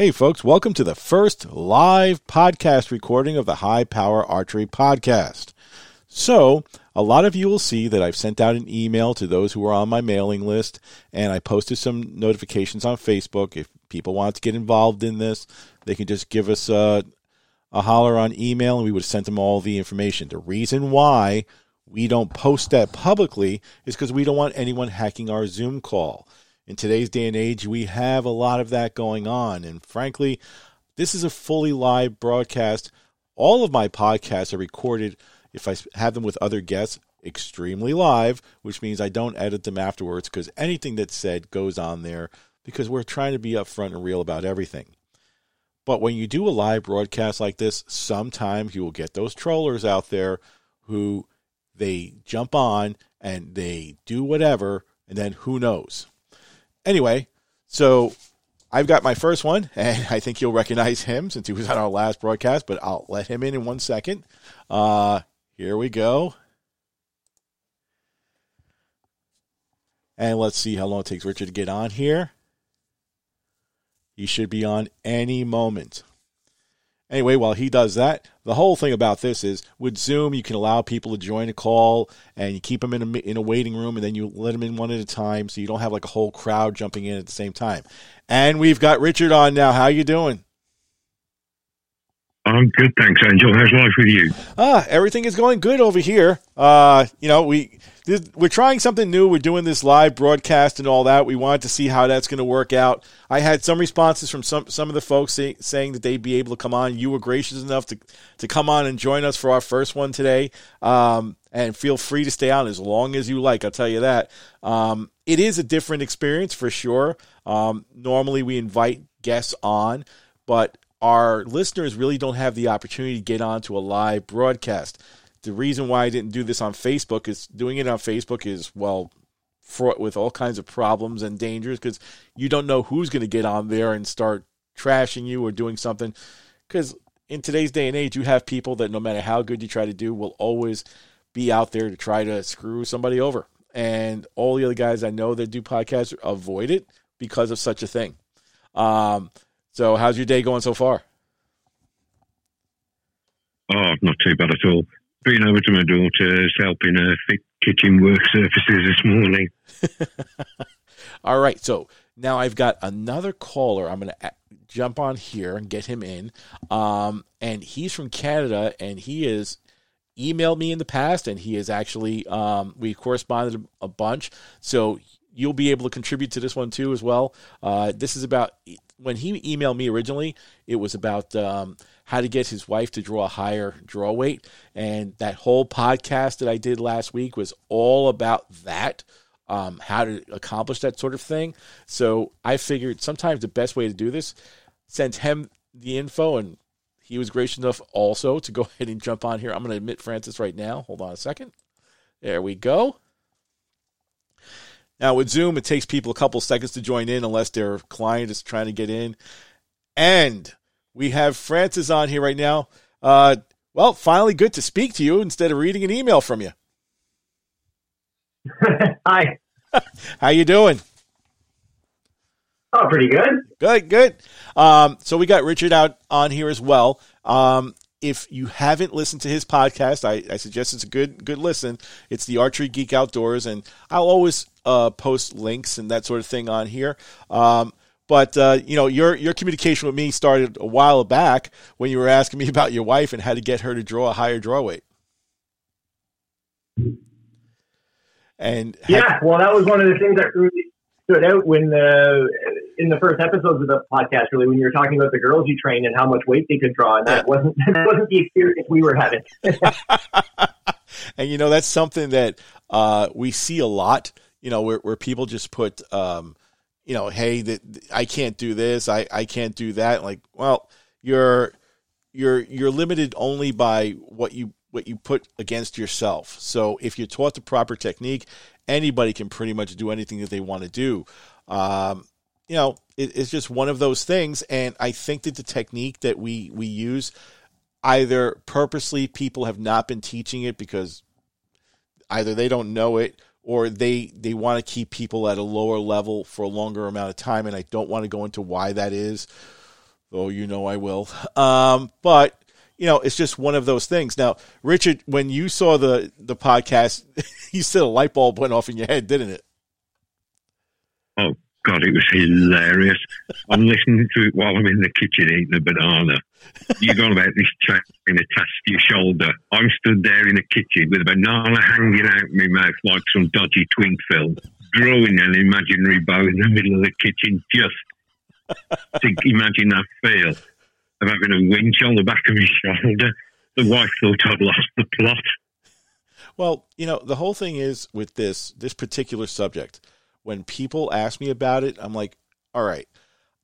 Hey, folks, welcome to the first live podcast recording of the High Power Archery Podcast. So, a lot of you will see that I've sent out an email to those who are on my mailing list, and I posted some notifications on Facebook. If people want to get involved in this, they can just give us a, a holler on email, and we would sent them all the information. The reason why we don't post that publicly is because we don't want anyone hacking our Zoom call in today's day and age, we have a lot of that going on. And frankly, this is a fully live broadcast. All of my podcasts are recorded, if I have them with other guests, extremely live, which means I don't edit them afterwards because anything that's said goes on there because we're trying to be upfront and real about everything. But when you do a live broadcast like this, sometimes you will get those trollers out there who they jump on and they do whatever, and then who knows? Anyway, so I've got my first one, and I think you'll recognize him since he was on our last broadcast, but I'll let him in in one second. Uh, here we go. And let's see how long it takes Richard to get on here. He should be on any moment. Anyway, while he does that, the whole thing about this is with Zoom, you can allow people to join a call and you keep them in a, in a waiting room and then you let them in one at a time so you don't have like a whole crowd jumping in at the same time. And we've got Richard on now. How you doing? I'm good, thanks, Angel. How's life with you? Ah, everything is going good over here. Uh, you know, we we're trying something new. We're doing this live broadcast and all that. We wanted to see how that's going to work out. I had some responses from some some of the folks say, saying that they'd be able to come on. You were gracious enough to to come on and join us for our first one today. Um, and feel free to stay on as long as you like. I'll tell you that. Um, it is a different experience for sure. Um, normally we invite guests on, but our listeners really don't have the opportunity to get onto a live broadcast the reason why I didn't do this on Facebook is doing it on Facebook is well fraught with all kinds of problems and dangers because you don't know who's going to get on there and start trashing you or doing something. Because in today's day and age, you have people that no matter how good you try to do, will always be out there to try to screw somebody over. And all the other guys I know that do podcasts avoid it because of such a thing. Um, so, how's your day going so far? Oh, not too bad at all been over to my daughter's, helping her fix kitchen work surfaces this morning. All right, so now I've got another caller. I'm going to jump on here and get him in. Um, and he's from Canada, and he has emailed me in the past, and he has actually um, we corresponded a bunch. So you'll be able to contribute to this one too as well. Uh, this is about when he emailed me originally. It was about um, how to get his wife to draw a higher draw weight. And that whole podcast that I did last week was all about that, um, how to accomplish that sort of thing. So I figured sometimes the best way to do this, send him the info, and he was gracious enough also to go ahead and jump on here. I'm going to admit Francis right now. Hold on a second. There we go. Now with Zoom, it takes people a couple seconds to join in unless their client is trying to get in. And we have Francis on here right now. Uh, well, finally, good to speak to you instead of reading an email from you. Hi. How you doing? Oh, pretty good. Good, good. Um, so we got Richard out on here as well. Um, if you haven't listened to his podcast, I, I, suggest it's a good good listen. It's the Archery Geek Outdoors, and I'll always uh, post links and that sort of thing on here. Um, but uh, you know, your your communication with me started a while back when you were asking me about your wife and how to get her to draw a higher draw weight. And yeah, well, that was one of the things that really stood out when the in the first episodes of the podcast. Really, when you were talking about the girls you trained and how much weight they could draw, and that wasn't that wasn't the experience we were having. and you know, that's something that uh, we see a lot. You know, where where people just put. Um, you know, hey, that I can't do this, I, I can't do that. Like, well, you're you're you're limited only by what you what you put against yourself. So if you're taught the proper technique, anybody can pretty much do anything that they want to do. Um, you know, it, it's just one of those things, and I think that the technique that we we use, either purposely people have not been teaching it because either they don't know it or they they want to keep people at a lower level for a longer amount of time and I don't want to go into why that is though you know I will. Um, but you know, it's just one of those things. Now, Richard, when you saw the the podcast, you said a light bulb went off in your head, didn't it? Oh God, it was hilarious. I'm listening to it while I'm in the kitchen eating a banana. You're on about this chap in attached to your shoulder. I'm stood there in the kitchen with a banana hanging out my mouth like some dodgy twink film, drawing an imaginary bow in the middle of the kitchen just to imagine that feel of having a winch on the back of my shoulder. The wife thought I'd lost the plot. Well, you know, the whole thing is with this this particular subject when people ask me about it, I'm like, all right,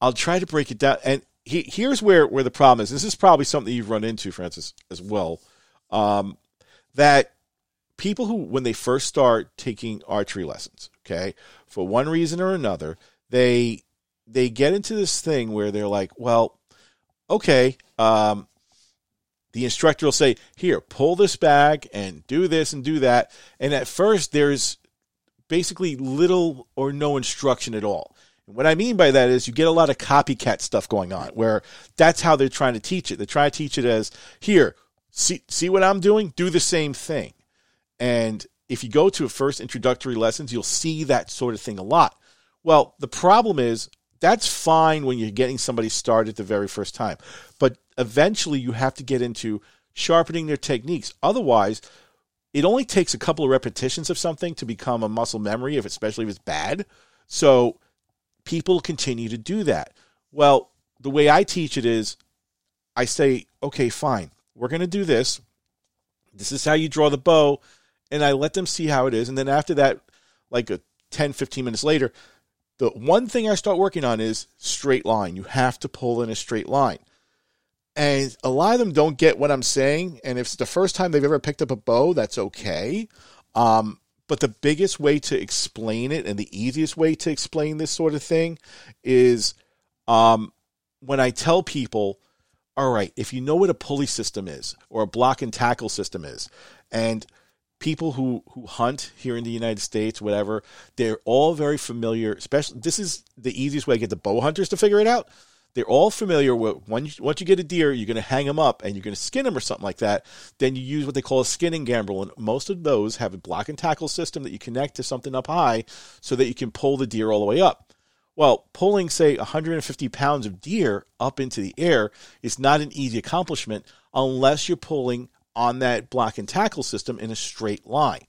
I'll try to break it down. And he, here's where, where the problem is. This is probably something you've run into, Francis, as well. Um, that people who, when they first start taking archery lessons, okay, for one reason or another, they they get into this thing where they're like, well, okay, um, the instructor will say, here, pull this bag and do this and do that. And at first, there's basically little or no instruction at all. And what I mean by that is you get a lot of copycat stuff going on where that's how they're trying to teach it. They try to teach it as here, see see what I'm doing, do the same thing. And if you go to a first introductory lessons, you'll see that sort of thing a lot. Well, the problem is that's fine when you're getting somebody started the very first time. But eventually you have to get into sharpening their techniques. Otherwise, it only takes a couple of repetitions of something to become a muscle memory, if especially if it's bad. So people continue to do that. Well, the way I teach it is I say, okay, fine, we're going to do this. This is how you draw the bow. And I let them see how it is. And then after that, like a 10, 15 minutes later, the one thing I start working on is straight line. You have to pull in a straight line. And a lot of them don't get what I'm saying. And if it's the first time they've ever picked up a bow, that's okay. Um, but the biggest way to explain it and the easiest way to explain this sort of thing is um, when I tell people, all right, if you know what a pulley system is or a block and tackle system is, and people who, who hunt here in the United States, whatever, they're all very familiar. Especially, this is the easiest way to get the bow hunters to figure it out they're all familiar with when you, once you get a deer, you're going to hang them up and you're going to skin them or something like that. Then you use what they call a skinning gambrel, and most of those have a block and tackle system that you connect to something up high so that you can pull the deer all the way up. Well, pulling, say, 150 pounds of deer up into the air is not an easy accomplishment unless you're pulling on that block and tackle system in a straight line.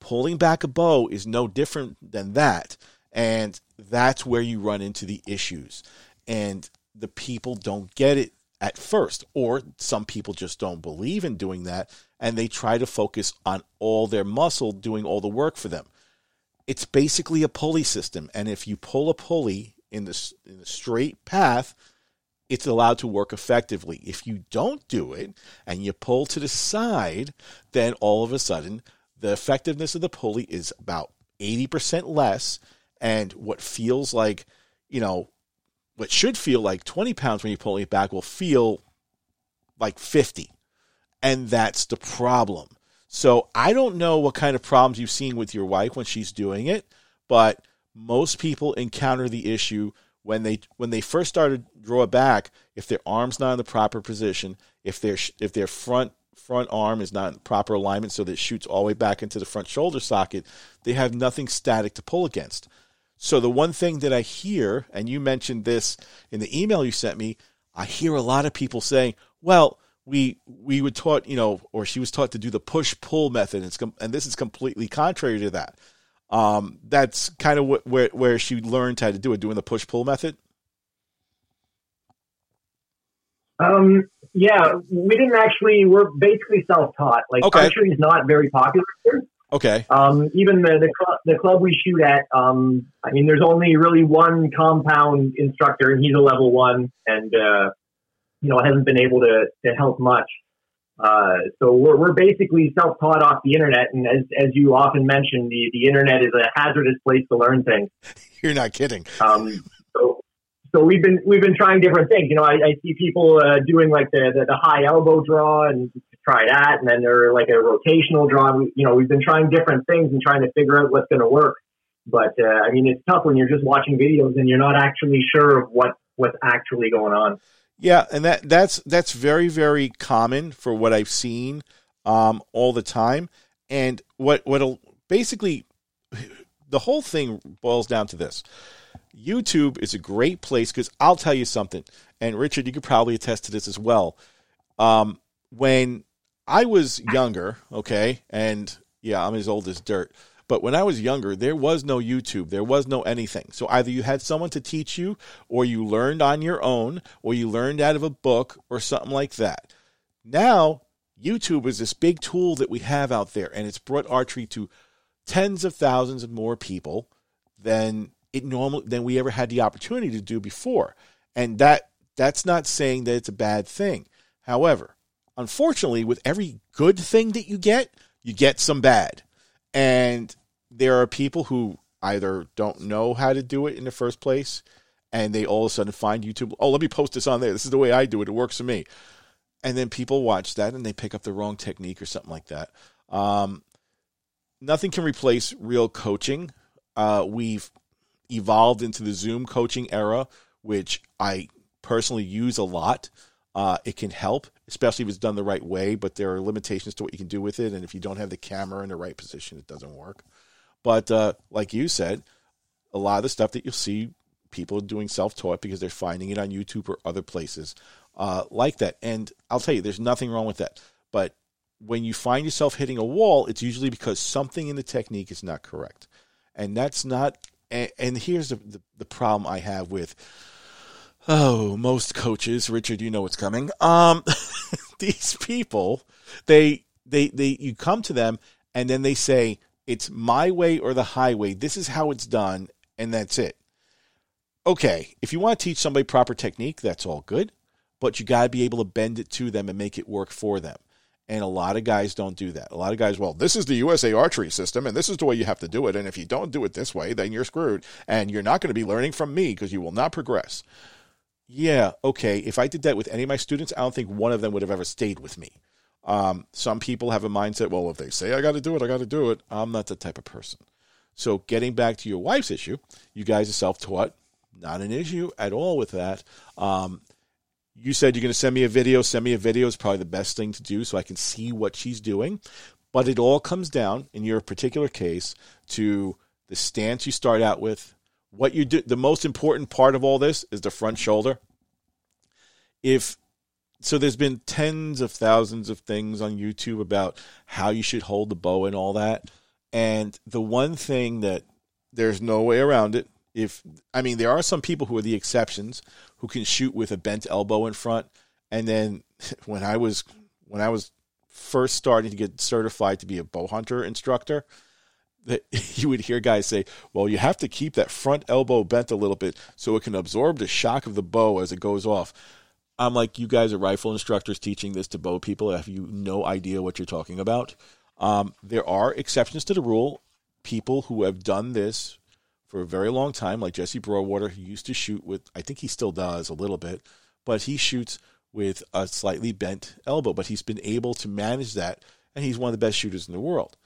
Pulling back a bow is no different than that. And that's where you run into the issues and the people don't get it at first, or some people just don't believe in doing that, and they try to focus on all their muscle doing all the work for them. It's basically a pulley system, and if you pull a pulley in the, in the straight path, it's allowed to work effectively. If you don't do it and you pull to the side, then all of a sudden the effectiveness of the pulley is about 80% less. And what feels like, you know, what should feel like 20 pounds when you pull it back will feel like 50. And that's the problem. So I don't know what kind of problems you've seen with your wife when she's doing it, but most people encounter the issue when they when they first started draw back if their arm's not in the proper position, if their if their front front arm is not in proper alignment so that it shoots all the way back into the front shoulder socket, they have nothing static to pull against. So the one thing that I hear, and you mentioned this in the email you sent me, I hear a lot of people saying, "Well, we we were taught, you know, or she was taught to do the push pull method, and, it's com- and this is completely contrary to that." Um, that's kind of wh- where where she learned how to do it, doing the push pull method. Um, yeah, we didn't actually. We're basically self taught. Like Okay. archery is not very popular here. Okay, Um, even the the, cl- the club we shoot at, um, I mean, there's only really one compound instructor, and he's a level one, and uh, you know hasn't been able to to help much. Uh, so we're we're basically self taught off the internet, and as as you often mention, the the internet is a hazardous place to learn things. you're not kidding. Um, so, so we've been we've been trying different things. You know, I, I see people uh, doing like the, the the high elbow draw and try that, and then they're like a rotational draw. We, you know, we've been trying different things and trying to figure out what's going to work. But uh, I mean, it's tough when you're just watching videos and you're not actually sure of what what's actually going on. Yeah, and that that's that's very very common for what I've seen um, all the time. And what what basically the whole thing boils down to this: YouTube is a great place because I'll tell you something, and Richard, you could probably attest to this as well. Um, when I was younger, okay, and yeah, I'm as old as dirt. But when I was younger, there was no YouTube, there was no anything. So either you had someone to teach you, or you learned on your own, or you learned out of a book, or something like that. Now, YouTube is this big tool that we have out there, and it's brought archery to tens of thousands of more people than it normally than we ever had the opportunity to do before. And that that's not saying that it's a bad thing. However, unfortunately, with every good thing that you get, you get some bad. And there are people who either don't know how to do it in the first place and they all of a sudden find YouTube, oh, let me post this on there. This is the way I do it. It works for me. And then people watch that and they pick up the wrong technique or something like that. Um, nothing can replace real coaching. Uh, we've evolved into the Zoom coaching era, which I personally use a lot. Uh, it can help, especially if it's done the right way, but there are limitations to what you can do with it. And if you don't have the camera in the right position, it doesn't work. But uh, like you said, a lot of the stuff that you'll see people doing self taught because they're finding it on YouTube or other places uh, like that. And I'll tell you, there's nothing wrong with that. But when you find yourself hitting a wall, it's usually because something in the technique is not correct. And that's not, and, and here's the, the, the problem I have with oh, most coaches, Richard, you know what's coming. Um, these people, they, they, they, you come to them and then they say, it's my way or the highway. This is how it's done. And that's it. Okay. If you want to teach somebody proper technique, that's all good, but you got to be able to bend it to them and make it work for them. And a lot of guys don't do that. A lot of guys, well, this is the USA archery system, and this is the way you have to do it. And if you don't do it this way, then you're screwed. And you're not going to be learning from me because you will not progress yeah, okay, if I did that with any of my students, I don't think one of them would have ever stayed with me. Um, some people have a mindset, well, if they say I got to do it, I got to do it. I'm not that type of person. So, getting back to your wife's issue, you guys are self taught, not an issue at all with that. Um, you said you're going to send me a video. Send me a video is probably the best thing to do so I can see what she's doing. But it all comes down, in your particular case, to the stance you start out with, what you do the most important part of all this is the front shoulder. If so there's been tens of thousands of things on youtube about how you should hold the bow and all that. And the one thing that there's no way around it if i mean there are some people who are the exceptions who can shoot with a bent elbow in front. And then when i was when i was first starting to get certified to be a bow hunter instructor that you would hear guys say, well, you have to keep that front elbow bent a little bit so it can absorb the shock of the bow as it goes off. I'm like, you guys are rifle instructors teaching this to bow people. Have you no idea what you're talking about? Um, there are exceptions to the rule. People who have done this for a very long time, like Jesse Broadwater, who used to shoot with, I think he still does a little bit, but he shoots with a slightly bent elbow. But he's been able to manage that, and he's one of the best shooters in the world.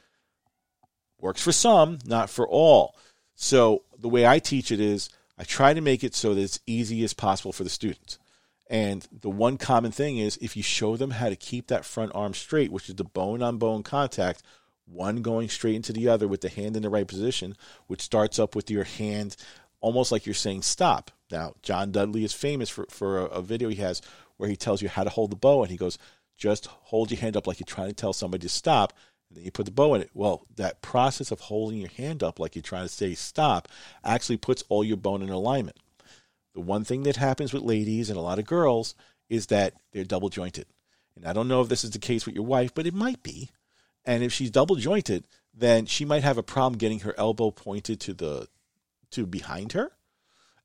Works for some, not for all. So the way I teach it is I try to make it so that it's easy as possible for the students. And the one common thing is if you show them how to keep that front arm straight, which is the bone on bone contact, one going straight into the other with the hand in the right position, which starts up with your hand almost like you're saying stop. Now, John Dudley is famous for, for a, a video he has where he tells you how to hold the bow, and he goes, just hold your hand up like you're trying to tell somebody to stop, and then you put the bow in it. Well, that process of holding your hand up like you're trying to say stop actually puts all your bone in alignment. The one thing that happens with ladies and a lot of girls is that they're double jointed. And I don't know if this is the case with your wife, but it might be. And if she's double jointed, then she might have a problem getting her elbow pointed to the to behind her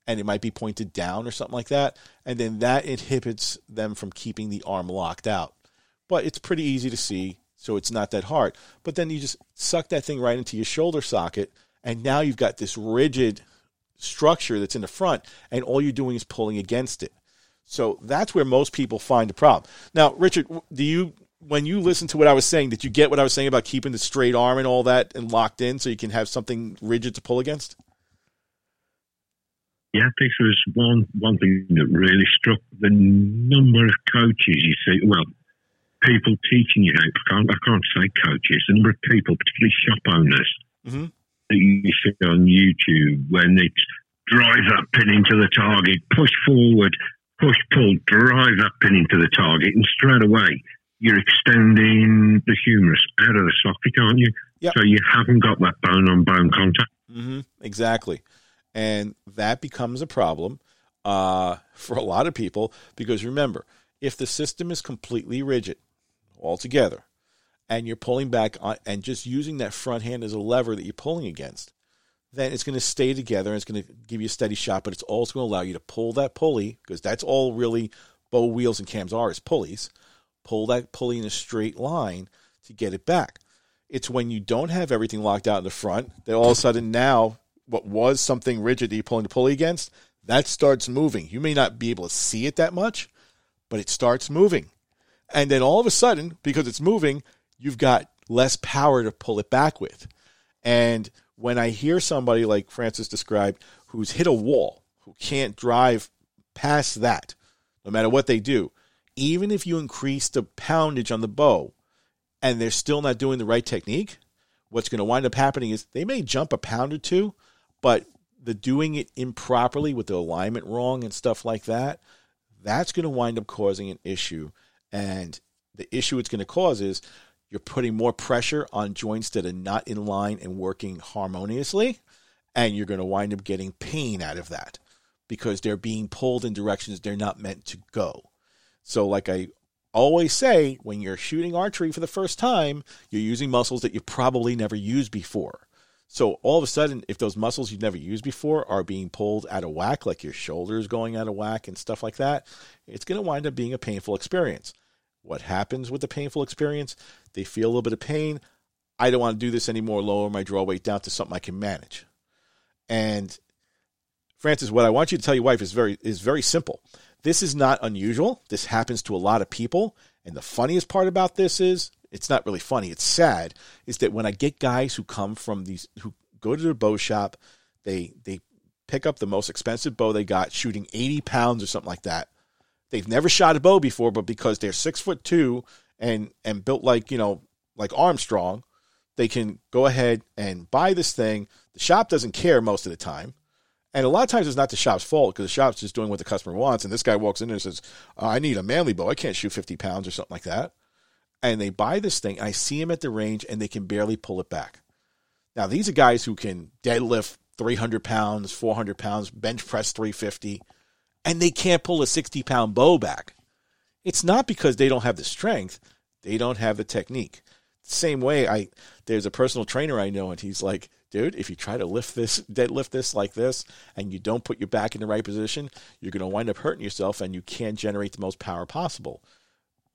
and it might be pointed down or something like that and then that inhibits them from keeping the arm locked out but it's pretty easy to see so it's not that hard. But then you just suck that thing right into your shoulder socket, and now you've got this rigid structure that's in the front, and all you're doing is pulling against it. So that's where most people find the problem. Now, Richard, do you when you listen to what I was saying, did you get what I was saying about keeping the straight arm and all that and locked in so you can have something rigid to pull against? Yeah, this was one one thing that really struck the number of coaches you see. Well, people teaching you how. I can't, I can't say coaches. The number of people, particularly shop owners, Mm-hmm. that you see on YouTube when it's drive that pin into the target, push forward, push pull, drive that pin into the target, and straight away you're extending the humerus out of the socket, aren't you? Yep. So you haven't got that bone on bone contact. Mm-hmm. Exactly. And that becomes a problem uh, for a lot of people because remember, if the system is completely rigid altogether and you're pulling back on, and just using that front hand as a lever that you're pulling against, then it's going to stay together and it's going to give you a steady shot, but it's also going to allow you to pull that pulley because that's all really bow wheels and cams are is pulleys. Pull that pulley in a straight line to get it back. It's when you don't have everything locked out in the front that all of a sudden now what was something rigid that you're pulling the pulley against, that starts moving. You may not be able to see it that much, but it starts moving. And then all of a sudden, because it's moving, you've got less power to pull it back with. And when I hear somebody like Francis described who's hit a wall, who can't drive past that, no matter what they do, even if you increase the poundage on the bow and they're still not doing the right technique, what's going to wind up happening is they may jump a pound or two, but the doing it improperly with the alignment wrong and stuff like that, that's going to wind up causing an issue. And the issue it's going to cause is you're putting more pressure on joints that are not in line and working harmoniously, and you're going to wind up getting pain out of that because they're being pulled in directions they're not meant to go. So, like I always say, when you're shooting archery for the first time, you're using muscles that you probably never used before. So all of a sudden, if those muscles you've never used before are being pulled out of whack, like your shoulders going out of whack and stuff like that, it's going to wind up being a painful experience. What happens with the painful experience? They feel a little bit of pain. I don't want to do this anymore. Lower my draw weight down to something I can manage. And Francis, what I want you to tell your wife is very is very simple. This is not unusual. This happens to a lot of people. And the funniest part about this is it's not really funny, it's sad, is that when I get guys who come from these who go to the bow shop, they they pick up the most expensive bow they got, shooting 80 pounds or something like that. They've never shot a bow before, but because they're six foot two and and built like, you know, like Armstrong, they can go ahead and buy this thing. The shop doesn't care most of the time. And a lot of times it's not the shop's fault because the shop's just doing what the customer wants. And this guy walks in and says, oh, I need a manly bow. I can't shoot 50 pounds or something like that. And they buy this thing. I see them at the range and they can barely pull it back. Now, these are guys who can deadlift 300 pounds, 400 pounds, bench press 350, and they can't pull a 60 pound bow back. It's not because they don't have the strength, they don't have the technique. Same way, I there's a personal trainer I know, and he's like, dude, if you try to lift this, deadlift this like this, and you don't put your back in the right position, you're going to wind up hurting yourself, and you can't generate the most power possible.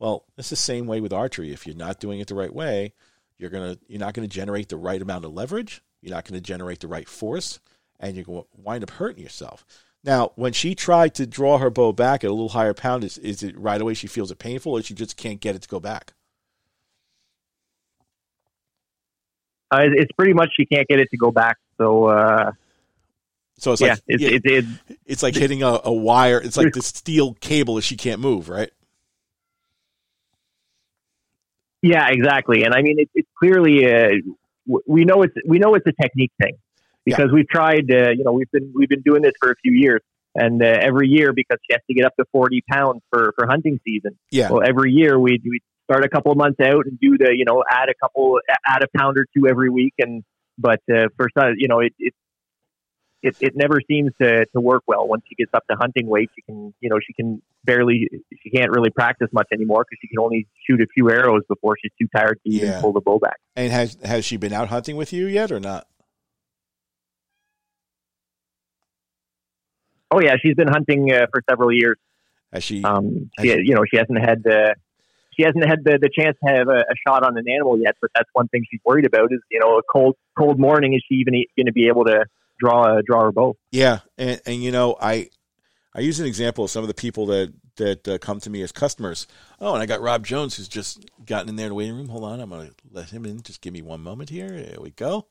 Well, it's the same way with archery. If you're not doing it the right way, you're gonna you're not going to generate the right amount of leverage. You're not going to generate the right force, and you're going to wind up hurting yourself. Now, when she tried to draw her bow back at a little higher pound, is, is it right away she feels it painful, or she just can't get it to go back? Uh, it's pretty much she can't get it to go back. So uh, So it's yeah, like it's, yeah, it's it's it's like hitting a, a wire. It's like the steel cable that she can't move, right? Yeah, exactly. And I mean, it, it's clearly uh, we know it's we know it's a technique thing because we've tried. Uh, you know, we've been we've been doing this for a few years, and uh, every year because she has to get up to forty pounds for for hunting season. Yeah. Well, every year we we start a couple of months out and do the you know add a couple add a pound or two every week, and but uh, for some you know it. it it, it never seems to, to work well. Once she gets up to hunting weight, she can, you know, she can barely, she can't really practice much anymore because she can only shoot a few arrows before she's too tired to even Yeah. pull the bow back. And has has she been out hunting with you yet, or not? Oh yeah, she's been hunting uh, for several years. Has she? Um, Has she, she- you know, she hasn't had the, she hasn't had the, the chance to have a, a shot on an animal yet. But that's one thing she's worried about is, you know, a cold cold morning. Is she even going to be able to draw a draw or bow? Yeah, and and you know, I I use an example of some of the people that that uh, come to me as customers. Oh, and I got Rob Jones who's just gotten in there in the waiting room. Hold on, I'm going to let him in. Just give me one moment here. There we go.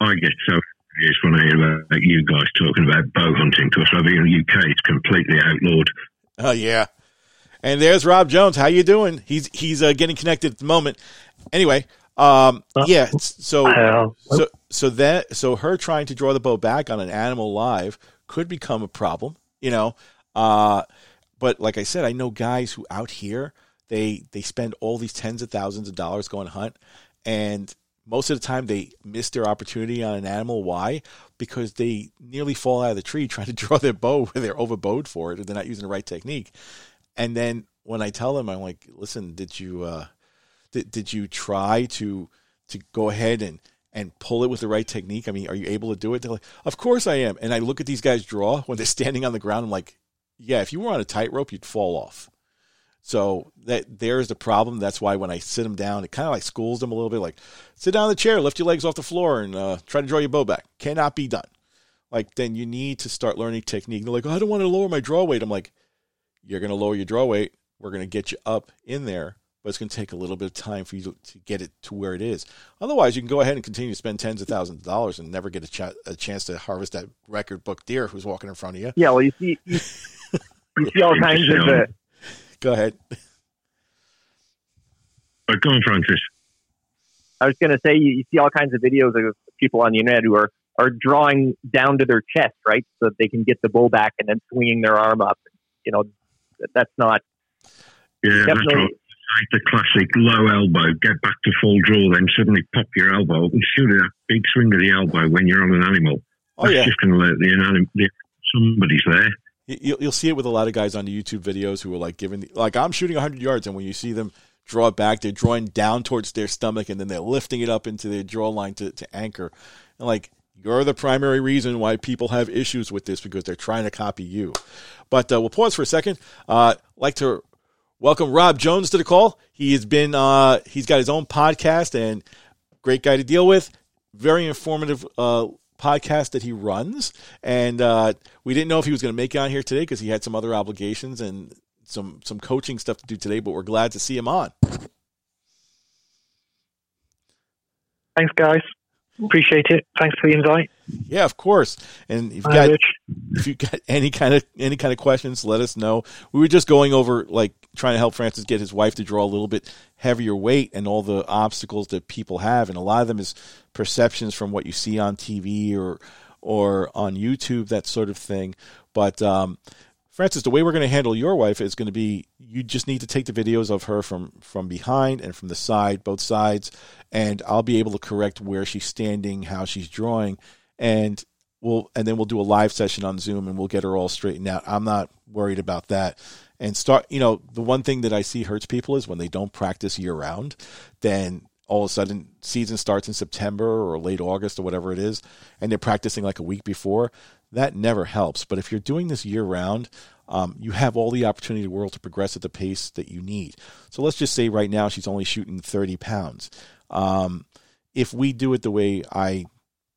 I get so is when I hear about you guys talking about bow hunting because over here in the UK it's completely outlawed. Oh yeah. And there's Rob Jones. How you doing? He's he's uh, getting connected at the moment. Anyway, um, yeah. So Uh, so so that so her trying to draw the bow back on an animal live could become a problem. You know, uh, but like I said, I know guys who out here they they spend all these tens of thousands of dollars going hunt, and most of the time they miss their opportunity on an animal. Why? Because they nearly fall out of the tree trying to draw their bow where they're overbowed for it, or they're not using the right technique. And then when I tell them, I'm like, "Listen, did you uh, did, did you try to to go ahead and and pull it with the right technique? I mean, are you able to do it?" They're like, "Of course I am." And I look at these guys draw when they're standing on the ground. I'm like, "Yeah, if you were on a tightrope, you'd fall off." So that there's the problem. That's why when I sit them down, it kind of like schools them a little bit. Like, sit down in the chair, lift your legs off the floor, and uh, try to draw your bow back. Cannot be done. Like then you need to start learning technique. They're like, oh, I don't want to lower my draw weight. I'm like, you're going to lower your draw weight. We're going to get you up in there, but it's going to take a little bit of time for you to, to get it to where it is. Otherwise, you can go ahead and continue to spend tens of thousands of dollars and never get a, ch- a chance to harvest that record book deer who's walking in front of you. yeah, well, you see, you, you see all kinds of. Uh, Go ahead. But go on, Francis. I was going to say you, you see all kinds of videos of people on the internet who are are drawing down to their chest, right, so that they can get the bull back and then swinging their arm up. You know, that's not Yeah, that's definitely. right. Take the classic low elbow, get back to full draw, then suddenly pop your elbow and shoot a big swing of the elbow when you're on an animal. Oh That's yeah, just going to let the animal, somebody's there. You- you'll, you'll see it with a lot of guys on the YouTube videos who are like giving, like I'm shooting 100 yards, and when you see them draw it back, they're drawing down towards their stomach, and then they're lifting it up into their draw line to, to anchor. And like you're the primary reason why people have issues with this because they're trying to copy you. But uh, we'll pause for a second. Uh, like to welcome Rob Jones to the call. He has been, uh, he's got his own podcast and great guy to deal with. Very informative uh, podcast that he runs, and uh, we didn't know if he was going to make it on here today because he had some other obligations and some some coaching stuff to do today. But we're glad to see him on. Thanks, guys. Appreciate it. Thanks for the invite. Yeah, of course. And if you got if you got any kind of any kind of questions, let us know. We were just going over like trying to help Francis get his wife to draw a little bit heavier weight and all the obstacles that people have, and a lot of them is perceptions from what you see on TV or or on YouTube, that sort of thing. But um, Francis, the way we're going to handle your wife is going to be you just need to take the videos of her from from behind and from the side, both sides, and I'll be able to correct where she's standing, how she's drawing, and we'll and then we'll do a live session on Zoom and we'll get her all straightened out. I'm not worried about that. And start, you know, the one thing that I see hurts people is when they don't practice year round, then all of a sudden season starts in September or late August or whatever it is, and they're practicing like a week before. That never helps. But if you're doing this year round, um, you have all the opportunity in the world to progress at the pace that you need. So let's just say right now she's only shooting 30 pounds. Um, if we do it the way I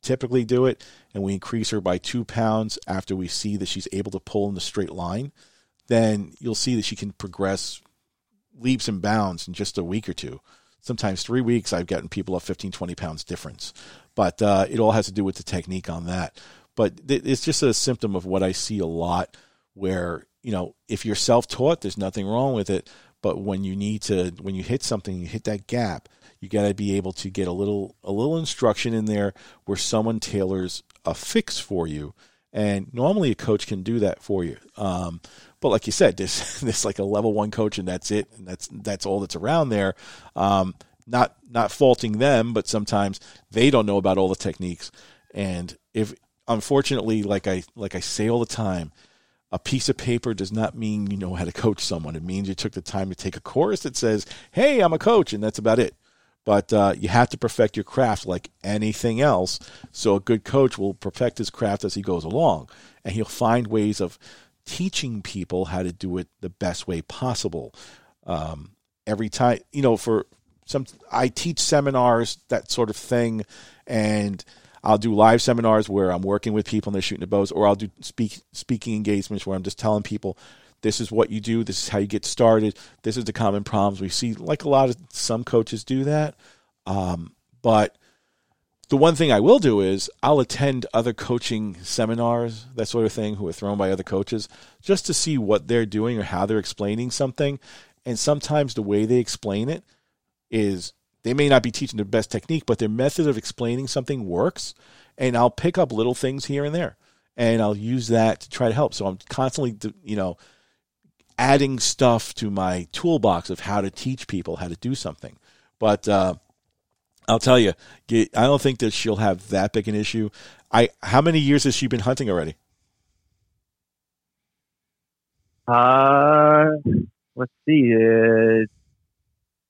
typically do it, and we increase her by two pounds after we see that she's able to pull in the straight line, then you'll see that she can progress leaps and bounds in just a week or two. Sometimes three weeks, I've gotten people up 15, 20 pounds difference. But uh, it all has to do with the technique on that. But th- it's just a symptom of what I see a lot where, you know, if you're self taught, there's nothing wrong with it. But when you need to, when you hit something, you hit that gap, you got to be able to get a little, a little instruction in there where someone tailors a fix for you. And normally a coach can do that for you. Um, but like you said, there's there's like a level one coach, and that's it, and that's that's all that's around there. Um, not not faulting them, but sometimes they don't know about all the techniques. And if unfortunately, like I like I say all the time, a piece of paper does not mean you know how to coach someone. It means you took the time to take a course that says, "Hey, I'm a coach," and that's about it. But uh, you have to perfect your craft like anything else. So a good coach will perfect his craft as he goes along, and he'll find ways of teaching people how to do it the best way possible. Um, every time, you know, for some, I teach seminars, that sort of thing, and I'll do live seminars where I'm working with people and they're shooting the bows, or I'll do speak speaking engagements where I'm just telling people this is what you do, this is how you get started, this is the common problems we see. Like a lot of some coaches do that, um, but the one thing I will do is I'll attend other coaching seminars, that sort of thing, who are thrown by other coaches, just to see what they're doing or how they're explaining something. And sometimes the way they explain it is they may not be teaching the best technique, but their method of explaining something works. And I'll pick up little things here and there, and I'll use that to try to help. So I'm constantly, you know, adding stuff to my toolbox of how to teach people how to do something. But uh, I'll tell you, I don't think that she'll have that big an issue. I how many years has she been hunting already? Uh, let's see, uh,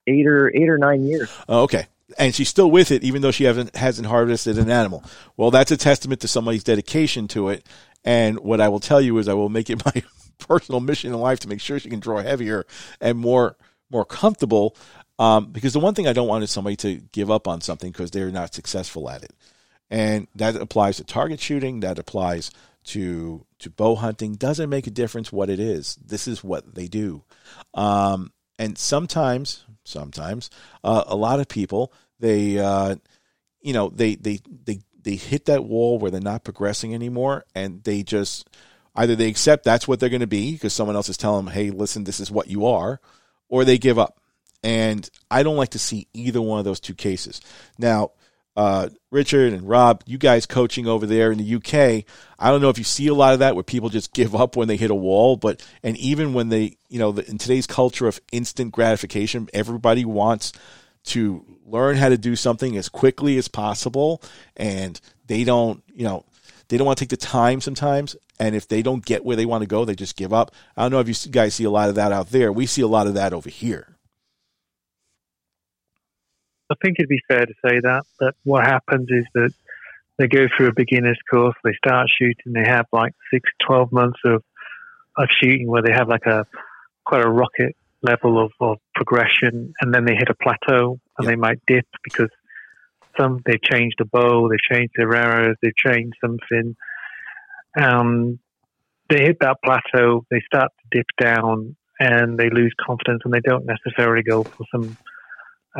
eight or eight or nine years. Oh, okay, and she's still with it, even though she hasn't hasn't harvested an animal. Well, that's a testament to somebody's dedication to it. And what I will tell you is, I will make it my personal mission in life to make sure she can draw heavier and more more comfortable um, because the one thing I don't want is somebody to give up on something because they're not successful at it. And that applies to target shooting, that applies to to bow hunting. Doesn't make a difference what it is. This is what they do. Um, and sometimes, sometimes, uh, a lot of people they, uh, you know, they they they they hit that wall where they're not progressing anymore, and they just either they accept that's what they're going to be because someone else is telling them, "Hey, listen, this is what you are," or they give up and I don't like to see either one of those two cases. Now, uh, Richard and Rob, you guys coaching over there in the UK, I don't know if you see a lot of that where people just give up when they hit a wall, but and even when they, you know, the, in today's culture of instant gratification, everybody wants to learn how to do something as quickly as possible, and they don't, you know, they don't want to take the time sometimes. And if they don't get where they want to go, they just give up. I don't know if you guys see a lot of that out there. We see a lot of that over here. I think it'd be fair to say that. But what happens is that they go through a beginner's course, they start shooting, they have like six, 12 months of, of shooting where they have like a quite a rocket level of, of progression, and then they hit a plateau and they might dip because some they've changed the bow, they've changed their arrows, they've changed something. Um, they hit that plateau, they start to dip down, and they lose confidence, and they don't necessarily go for some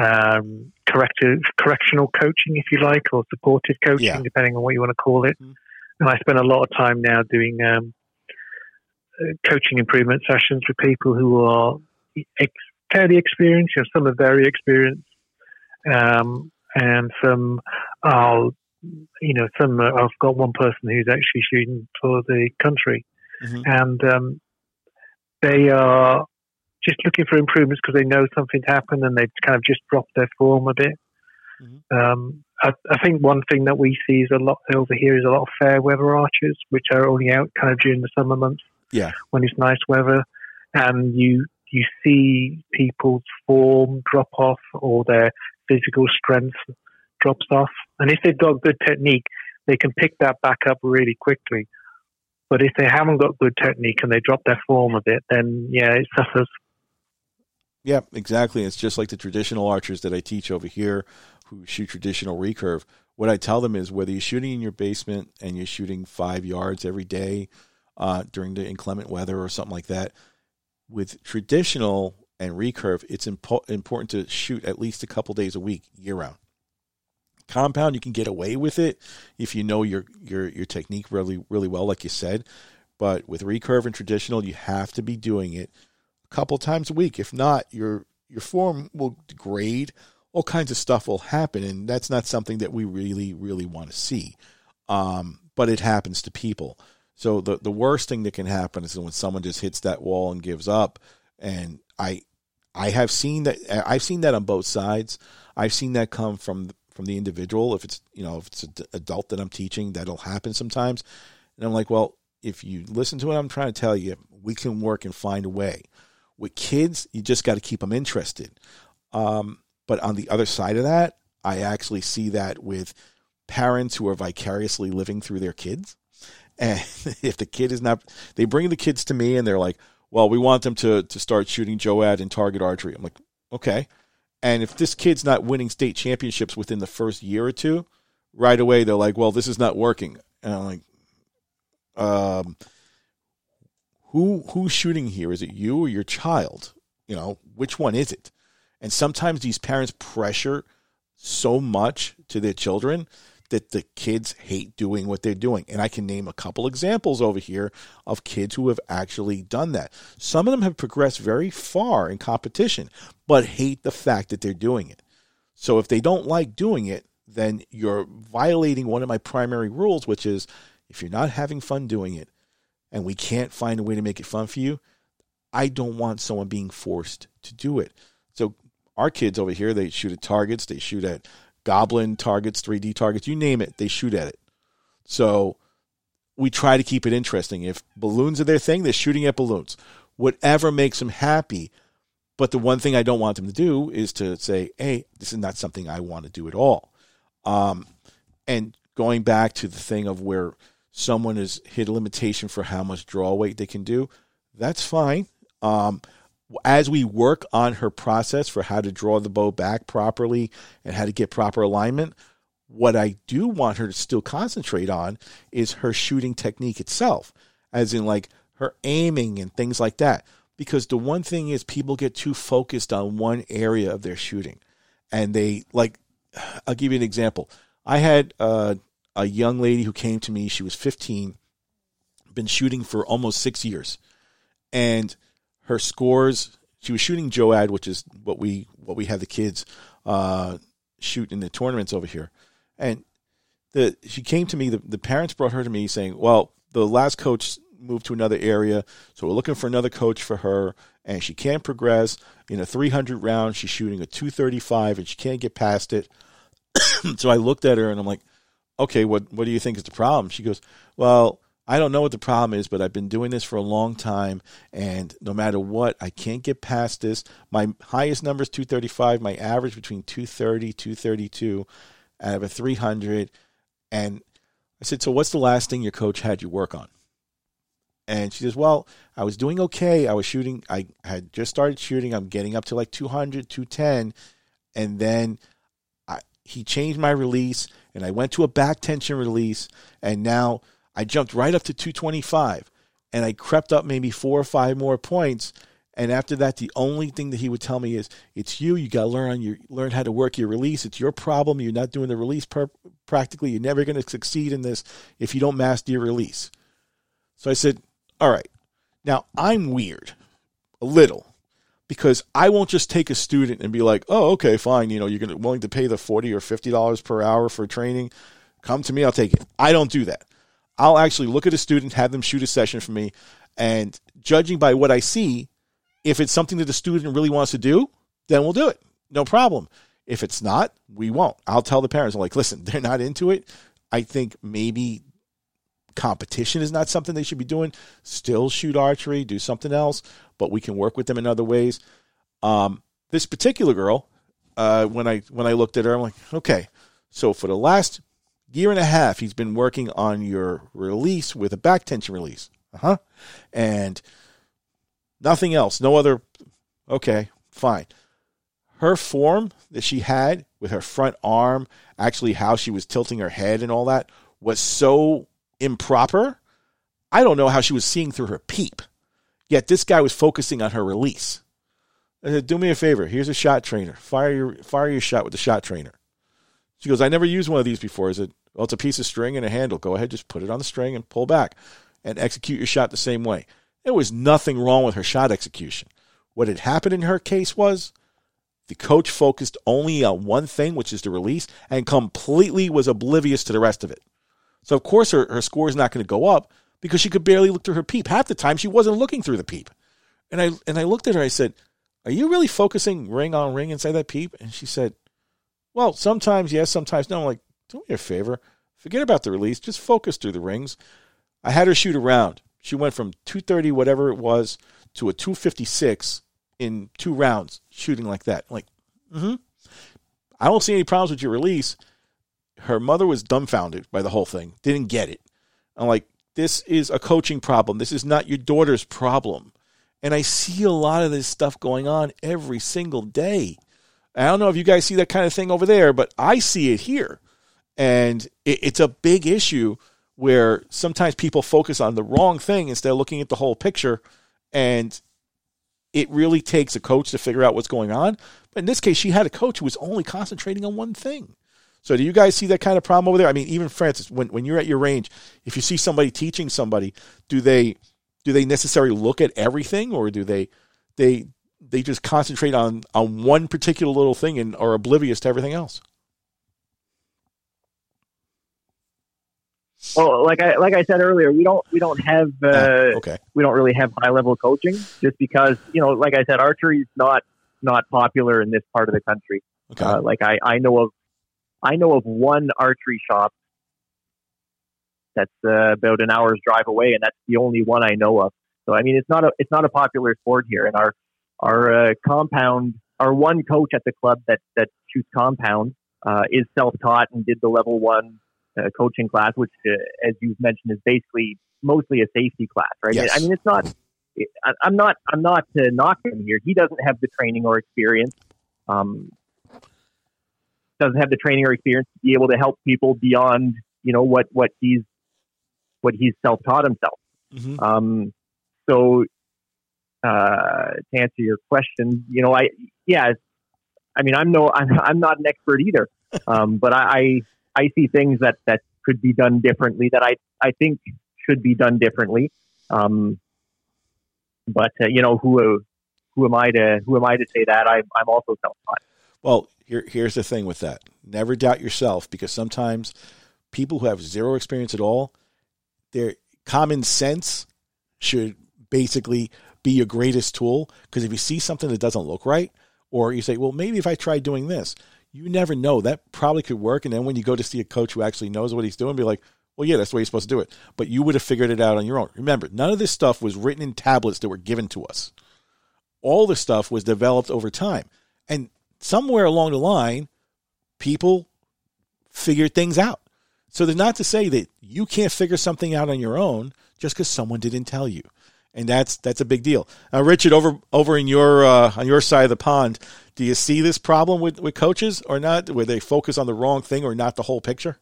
um, corrective, correctional coaching, if you like, or supportive coaching, yeah. depending on what you want to call it. Mm-hmm. And I spend a lot of time now doing um, uh, coaching improvement sessions with people who are ex- fairly experienced. You know, some are very experienced, um, and some are, you know, some are, I've got one person who's actually shooting for the country, mm-hmm. and um, they are just looking for improvements because they know something's happened and they've kind of just dropped their form a bit. Mm-hmm. Um, I, I, think one thing that we see is a lot over here is a lot of fair weather archers, which are only out kind of during the summer months. Yeah, when it's nice weather, and you you see people's form drop off or their physical strength drops off. And if they've got good technique, they can pick that back up really quickly. But if they haven't got good technique and they drop their form a bit, then yeah, it suffers. Yeah, exactly. It's just like the traditional archers that I teach over here who shoot traditional recurve. What I tell them is whether you're shooting in your basement and you're shooting five yards every day uh, during the inclement weather or something like that, with traditional and recurve, it's impo- important to shoot at least a couple days a week year round. Compound, you can get away with it if you know your your your technique really really well, like you said. But with recurve and traditional, you have to be doing it a couple times a week. If not, your your form will degrade. All kinds of stuff will happen, and that's not something that we really, really want to see. Um, but it happens to people. So the the worst thing that can happen is when someone just hits that wall and gives up. And I I have seen that I've seen that on both sides. I've seen that come from from the individual. If it's you know if it's an adult that I'm teaching, that'll happen sometimes. And I'm like, well, if you listen to what I'm trying to tell you, we can work and find a way. With kids, you just got to keep them interested. Um, but on the other side of that, I actually see that with parents who are vicariously living through their kids. And if the kid is not, they bring the kids to me and they're like, well, we want them to, to start shooting JOAD and target archery. I'm like, okay. And if this kid's not winning state championships within the first year or two, right away they're like, well, this is not working. And I'm like, um, who who's shooting here? Is it you or your child? You know, which one is it? And sometimes these parents pressure so much to their children that the kids hate doing what they're doing. And I can name a couple examples over here of kids who have actually done that. Some of them have progressed very far in competition, but hate the fact that they're doing it. So if they don't like doing it, then you're violating one of my primary rules, which is if you're not having fun doing it and we can't find a way to make it fun for you, I don't want someone being forced to do it. So our kids over here, they shoot at targets, they shoot at goblin targets, 3D targets, you name it, they shoot at it. So we try to keep it interesting. If balloons are their thing, they're shooting at balloons. Whatever makes them happy. But the one thing I don't want them to do is to say, hey, this is not something I want to do at all. Um, and going back to the thing of where someone has hit a limitation for how much draw weight they can do, that's fine. Um, as we work on her process for how to draw the bow back properly and how to get proper alignment, what I do want her to still concentrate on is her shooting technique itself, as in like her aiming and things like that. Because the one thing is, people get too focused on one area of their shooting. And they, like, I'll give you an example. I had uh, a young lady who came to me, she was 15, been shooting for almost six years. And her scores. She was shooting JOAD, which is what we what we have the kids uh, shoot in the tournaments over here. And the she came to me. The, the parents brought her to me saying, "Well, the last coach moved to another area, so we're looking for another coach for her, and she can't progress in a 300 round. She's shooting a 235, and she can't get past it." so I looked at her and I'm like, "Okay, what what do you think is the problem?" She goes, "Well." I don't know what the problem is, but I've been doing this for a long time, and no matter what, I can't get past this. My highest number is 235. My average between 230, 232 out of a 300. And I said, So what's the last thing your coach had you work on? And she says, Well, I was doing okay. I was shooting, I had just started shooting. I'm getting up to like 200, 210. And then I, he changed my release, and I went to a back tension release. And now I jumped right up to 225 and I crept up maybe four or five more points. And after that, the only thing that he would tell me is, "It's you. You got to learn your learn how to work your release. It's your problem. You're not doing the release per- practically. You're never going to succeed in this if you don't master your release." So I said, "All right. Now I'm weird, a little, because I won't just take a student and be like, "Oh, okay, fine. You know, you're going willing to pay the forty or fifty dollars per hour for training. Come to me. I'll take it." I don't do that. I'll actually look at a student, have them shoot a session for me, and judging by what I see, if it's something that the student really wants to do, then we'll do it. No problem. If it's not, we won't. I'll tell the parents, I'm like, listen, they're not into it. I think maybe competition is not something they should be doing. Still shoot archery, do something else, but we can work with them in other ways. Um, this particular girl, uh, when I when I looked at her, I'm like, okay, so for the last year and a half he's been working on your release with a back tension release. Uh-huh. And nothing else. No other okay, fine. Her form that she had with her front arm, actually how she was tilting her head and all that was so improper. I don't know how she was seeing through her peep. Yet this guy was focusing on her release. I said, "Do me a favor. Here's a shot trainer. Fire your fire your shot with the shot trainer." She goes, "I never used one of these before." Is it? well, it's a piece of string and a handle. Go ahead, just put it on the string and pull back and execute your shot the same way. There was nothing wrong with her shot execution. What had happened in her case was the coach focused only on one thing, which is the release, and completely was oblivious to the rest of it. So, of course, her, her score is not going to go up because she could barely look through her peep. Half the time, she wasn't looking through the peep. And I, and I looked at her, I said, Are you really focusing ring on ring inside that peep? And she said, Well, sometimes yes, sometimes no. I'm like, do me a favor. Forget about the release. Just focus through the rings. I had her shoot around. She went from 230, whatever it was, to a 256 in two rounds, shooting like that. I'm like, mm-hmm. I don't see any problems with your release. Her mother was dumbfounded by the whole thing, didn't get it. I'm like, this is a coaching problem. This is not your daughter's problem. And I see a lot of this stuff going on every single day. I don't know if you guys see that kind of thing over there, but I see it here. And it, it's a big issue where sometimes people focus on the wrong thing instead of looking at the whole picture. And it really takes a coach to figure out what's going on. But in this case, she had a coach who was only concentrating on one thing. So do you guys see that kind of problem over there? I mean, even Francis, when, when you're at your range, if you see somebody teaching somebody, do they do they necessarily look at everything or do they they they just concentrate on on one particular little thing and are oblivious to everything else? Well, like I like I said earlier, we don't we don't have uh, Ah, okay. we don't really have high level coaching just because you know, like I said, archery is not not popular in this part of the country. Okay. Uh, like I, I know of I know of one archery shop that's uh, about an hour's drive away, and that's the only one I know of. So I mean, it's not a it's not a popular sport here, and our our uh, compound, our one coach at the club that that shoots compound uh, is self taught and did the level one uh, coaching class, which, uh, as you've mentioned, is basically mostly a safety class, right? Yes. I mean, it's not. I- I'm not. I'm not to knock him here. He doesn't have the training or experience. Um, doesn't have the training or experience to be able to help people beyond, you know, what what he's what he's self taught himself. Mhm. Um, so, uh, to answer your question, you know, I yeah, I mean, I'm no, I'm, I'm not an expert either, um, but I, I I see things that that could be done differently that I I think should be done differently. Um, but uh, you know, who who am I to who am I to say that? I'm I'm also self taught. Well, here, here's the thing with that. Never doubt yourself because sometimes people who have zero experience at all, their common sense should basically be your greatest tool. Because if you see something that doesn't look right, or you say, well, maybe if I try doing this, you never know. That probably could work. And then when you go to see a coach who actually knows what he's doing, be like, well, yeah, that's the way you're supposed to do it. But you would have figured it out on your own. Remember, none of this stuff was written in tablets that were given to us. All the stuff was developed over time. And somewhere along the line, people figured things out. So there's not to say that you can't figure something out on your own just because someone didn't tell you, and that's that's a big deal. Now, Richard, over over in your uh, on your side of the pond, do you see this problem with with coaches or not, where they focus on the wrong thing or not the whole picture?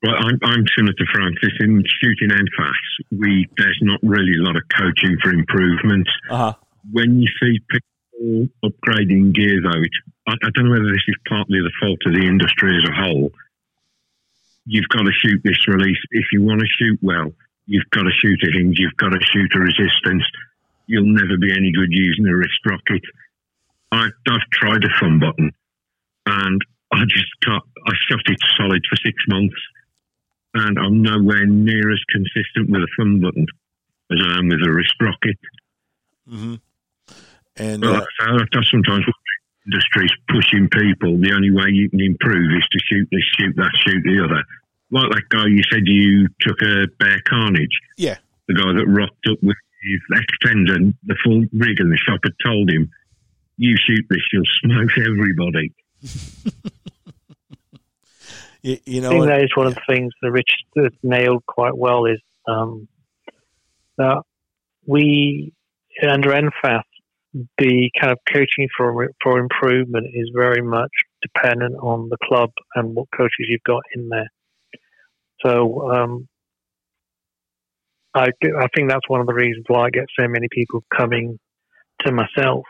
Well, I'm, I'm similar to Francis in shooting NFAS. We there's not really a lot of coaching for improvement. Uh huh. When you see people upgrading gear, though, I, I don't know whether this is partly the fault of the industry as a whole. You've got to shoot this release if you want to shoot well. You've got to shoot a hinge. You've got to shoot a resistance. You'll never be any good using a wrist rocket. I, I've tried a thumb button, and I just got I shot it solid for six months and I'm nowhere near as consistent with a thumb button as I am with a wrist rocket. Mm-hmm. And Well, uh, sometimes industry's pushing people. The only way you can improve is to shoot this, shoot that, shoot the other. Like that guy you said you took a bear carnage. yeah, The guy that rocked up with his extender, the full rig, and the shop had told him, "You shoot this, you'll smoke everybody." you, you I think that is one of the things that Rich has nailed quite well is um, that we under NFAS the kind of coaching for for improvement is very much dependent on the club and what coaches you've got in there. So um, I I think that's one of the reasons why I get so many people coming to myself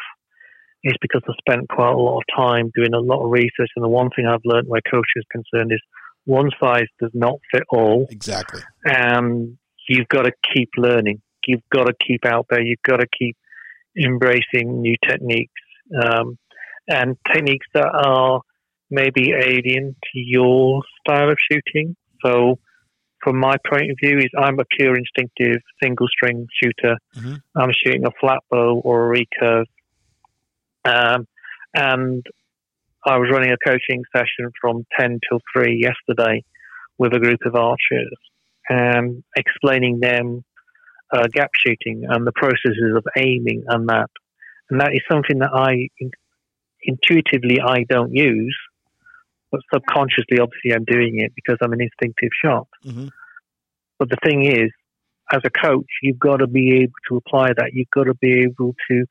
is because I spent quite a lot of time doing a lot of research. And the one thing I've learned where coaching is concerned is one size does not fit all, exactly. and you've got to keep learning. You've got to keep out there. You've got to keep embracing new techniques um, and techniques that are maybe alien to your style of shooting. So, from my point of view, is I'm a pure instinctive single string shooter. Mhm. I'm shooting a flat bow or a recurve, um, and I was running a coaching session from ten till three yesterday with a group of archers and explaining them uh, gap shooting and the processes of aiming and that. And that is something that I intuitively I don't use, but subconsciously, obviously, I'm doing it because I'm an instinctive shot. Mhm. But the thing is, as a coach, you've got to be able to apply that. You've got to be able to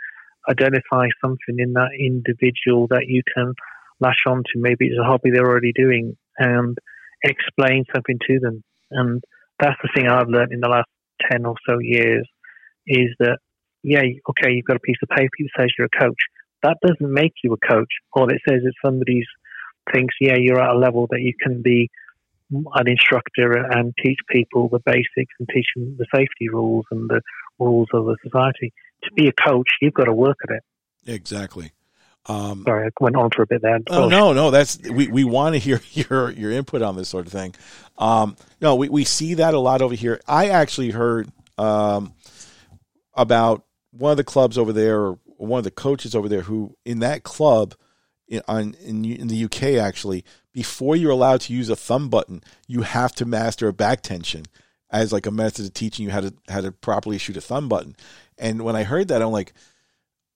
identify something in that individual that you can lash on to. Maybe it's a hobby they're already doing and explain something to them. And that's the thing I've learned in the last 10 or so years is that yeah, okay, you've got a piece of paper that says you're a coach. That doesn't make you a coach. All it says is somebody thinks, yeah, you're at a level that you can be an instructor and teach people the basics and teach them the safety rules and the rules of the society. To be a coach, you've got to work at it. Exactly. Um, Sorry, I went on for a bit there. Oh no, no, that's we, we want to hear your your input on this sort of thing. Um, no, we, we see that a lot over here. I actually heard um, about one of the clubs over there, or one of the coaches over there, who in that club in on, in, in the UK actually, before you're allowed to use a thumb button, you have to master a back tension as like a method of teaching you how to how to properly shoot a thumb button. And when I heard that, I'm like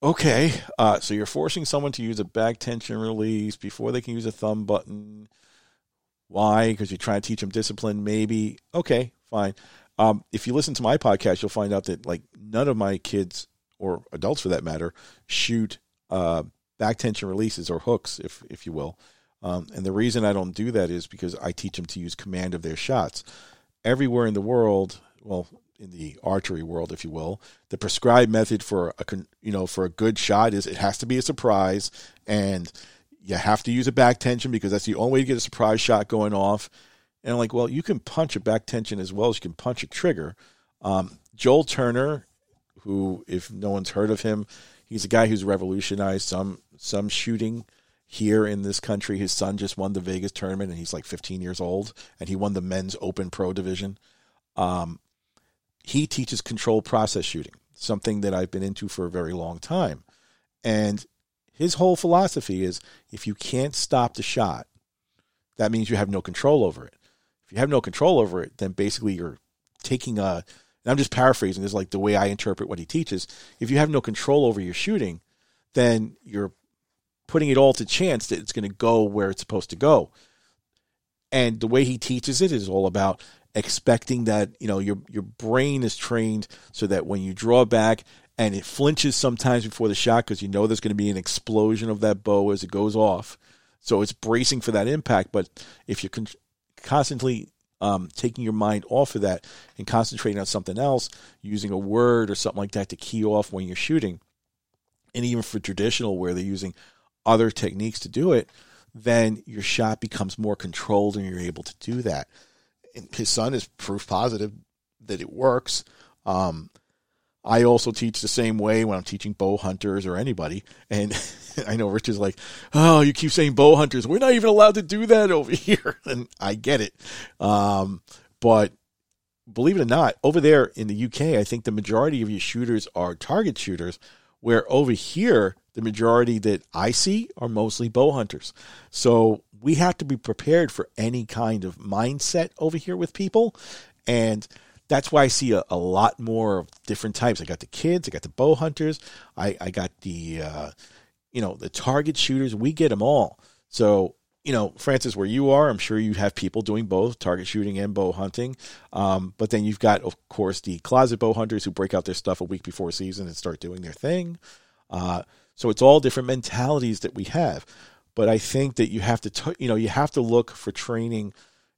Okay, uh, so you're forcing someone to use a back tension release before they can use a thumb button. Why? Because you're trying to teach them discipline, maybe. Okay, fine. Um, if you listen to my podcast, you'll find out that like none of my kids or adults, for that matter, shoot uh, back tension releases or hooks, if if you will. Um, and the reason I don't do that is because I teach them to use command of their shots. Everywhere in the world, well, in the archery world, if you will. The prescribed method for a you know for a good shot is it has to be a surprise, and you have to use a back tension because that's the only way to get a surprise shot going off. And I'm like, well, you can punch a back tension as well as you can punch a trigger. Um, Joel Turner, who if no one's heard of him, he's a guy who's revolutionized some some shooting here in this country. His son just won the Vegas tournament, and he's like 15 years old, and he won the men's Open Pro division. Um, he teaches controlled process shooting, something that I've been into for a very long time. And his whole philosophy is if you can't stop the shot, that means you have no control over it. If you have no control over it, then basically you're taking a I'm just paraphrasing this like the way I interpret what he teaches. If you have no control over your shooting, then you're putting it all to chance that it's going to go where it's supposed to go. And the way he teaches it is all about expecting that you know your your brain is trained so that when you draw back and it flinches sometimes before the shot because you know there's going to be an explosion of that bow as it goes off so it's bracing for that impact but if you're con- constantly um, taking your mind off of that and concentrating on something else using a word or something like that to key off when you're shooting and even for traditional where they're using other techniques to do it then your shot becomes more controlled and you're able to do that his son is proof positive that it works. Um, I also teach the same way when I'm teaching bow hunters or anybody. And I know Rich is like, oh, you keep saying bow hunters. We're not even allowed to do that over here. And I get it. Um, but believe it or not, over there in the UK, I think the majority of your shooters are target shooters, where over here, the majority that I see are mostly bow hunters. So we have to be prepared for any kind of mindset over here with people. And that's why I see a, a lot more of different types. I got the kids, I got the bow hunters, I, I got the, uh, you know, the target shooters. We get them all. So, you know, Francis, where you are, I'm sure you have people doing both target shooting and bow hunting. Um, but then you've got, of course, the closet bow hunters who break out their stuff a week before season and start doing their thing. Uh, so it's all different mentalities that we have. But I think that you have to, t- you know, you have to look for training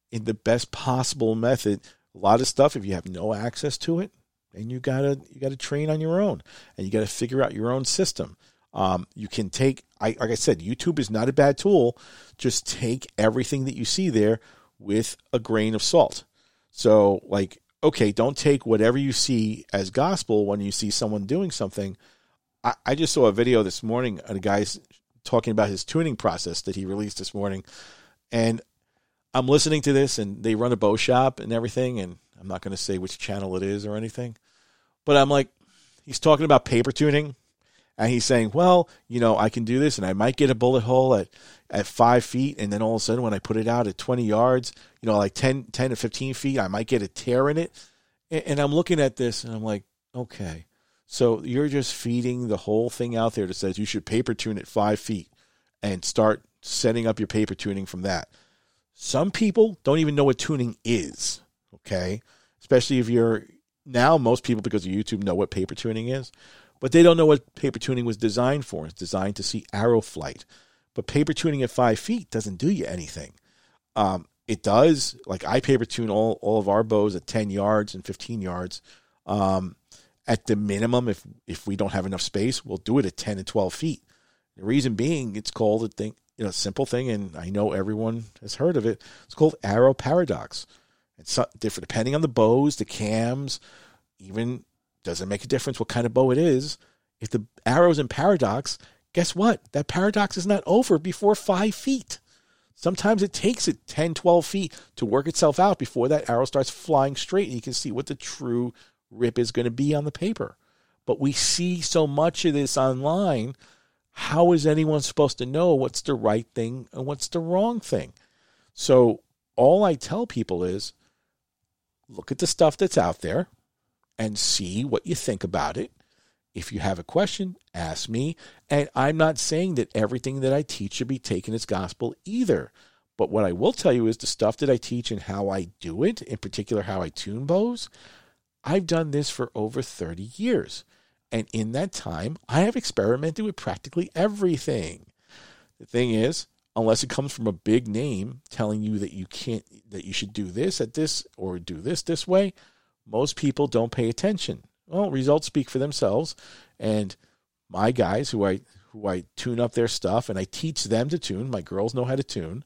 in the best possible method. A lot of stuff, if you have no access to it, and you gotta you gotta train on your own, and you gotta figure out your own system. Um, you can take, I, like I said, YouTube is not a bad tool. Just take everything that you see there with a grain of salt. So, like, okay, don't take whatever you see as gospel when you see someone doing something. I, I just saw a video this morning. of A guy's talking about his tuning process that he released this morning. And I'm listening to this, and they run a bow shop and everything. And I'm not going to say which channel it is or anything, but I'm like, he's talking about paper tuning, and he's saying, well, you know, I can do this, and I might get a bullet hole at at five feet, and then all of a sudden, when I put it out at 20 yards, you know, like 10, 10 to 15 feet, I might get a tear in it. And, and I'm looking at this, and I'm like, okay, so you're just feeding the whole thing out there that says you should paper tune at five feet and start setting up your paper tuning from that. Some people don't even know what tuning is, okay? Especially if you're now, most people, because of YouTube, know what paper tuning is, but they don't know what paper tuning was designed for. It's designed to see arrow flight. But paper tuning at five feet doesn't do you anything. Um, it does, like I paper tune all, all of our bows at 10 yards and 15 yards. Um, at the minimum, if if we don't have enough space, we'll do it at ten and twelve feet. The reason being, it's called a thing, you know, simple thing, and I know everyone has heard of it. It's called arrow paradox. It's different depending on the bows, the cams, even doesn't make a difference what kind of bow it is. If the arrow's in paradox, guess what? That paradox is not over before five feet. Sometimes it takes it 10, 12 feet to work itself out before that arrow starts flying straight and you can see what the true rip is going to be on the paper. But we see so much of this online. How is anyone supposed to know what's the right thing and what's the wrong thing? So, all I tell people is look at the stuff that's out there and see what you think about it. If you have a question, ask me. And I'm not saying that everything that I teach should be taken as gospel either. But what I will tell you is the stuff that I teach and how I do it, in particular how I tune bows, I've done this for over 30 years. And in that time, I have experimented with practically everything. The thing is, unless it comes from a big name telling you that you can't that you should do this at this or do this this way, most people don't pay attention. Well, results speak for themselves, and my guys who I who I tune up their stuff and I teach them to tune. My girls know how to tune.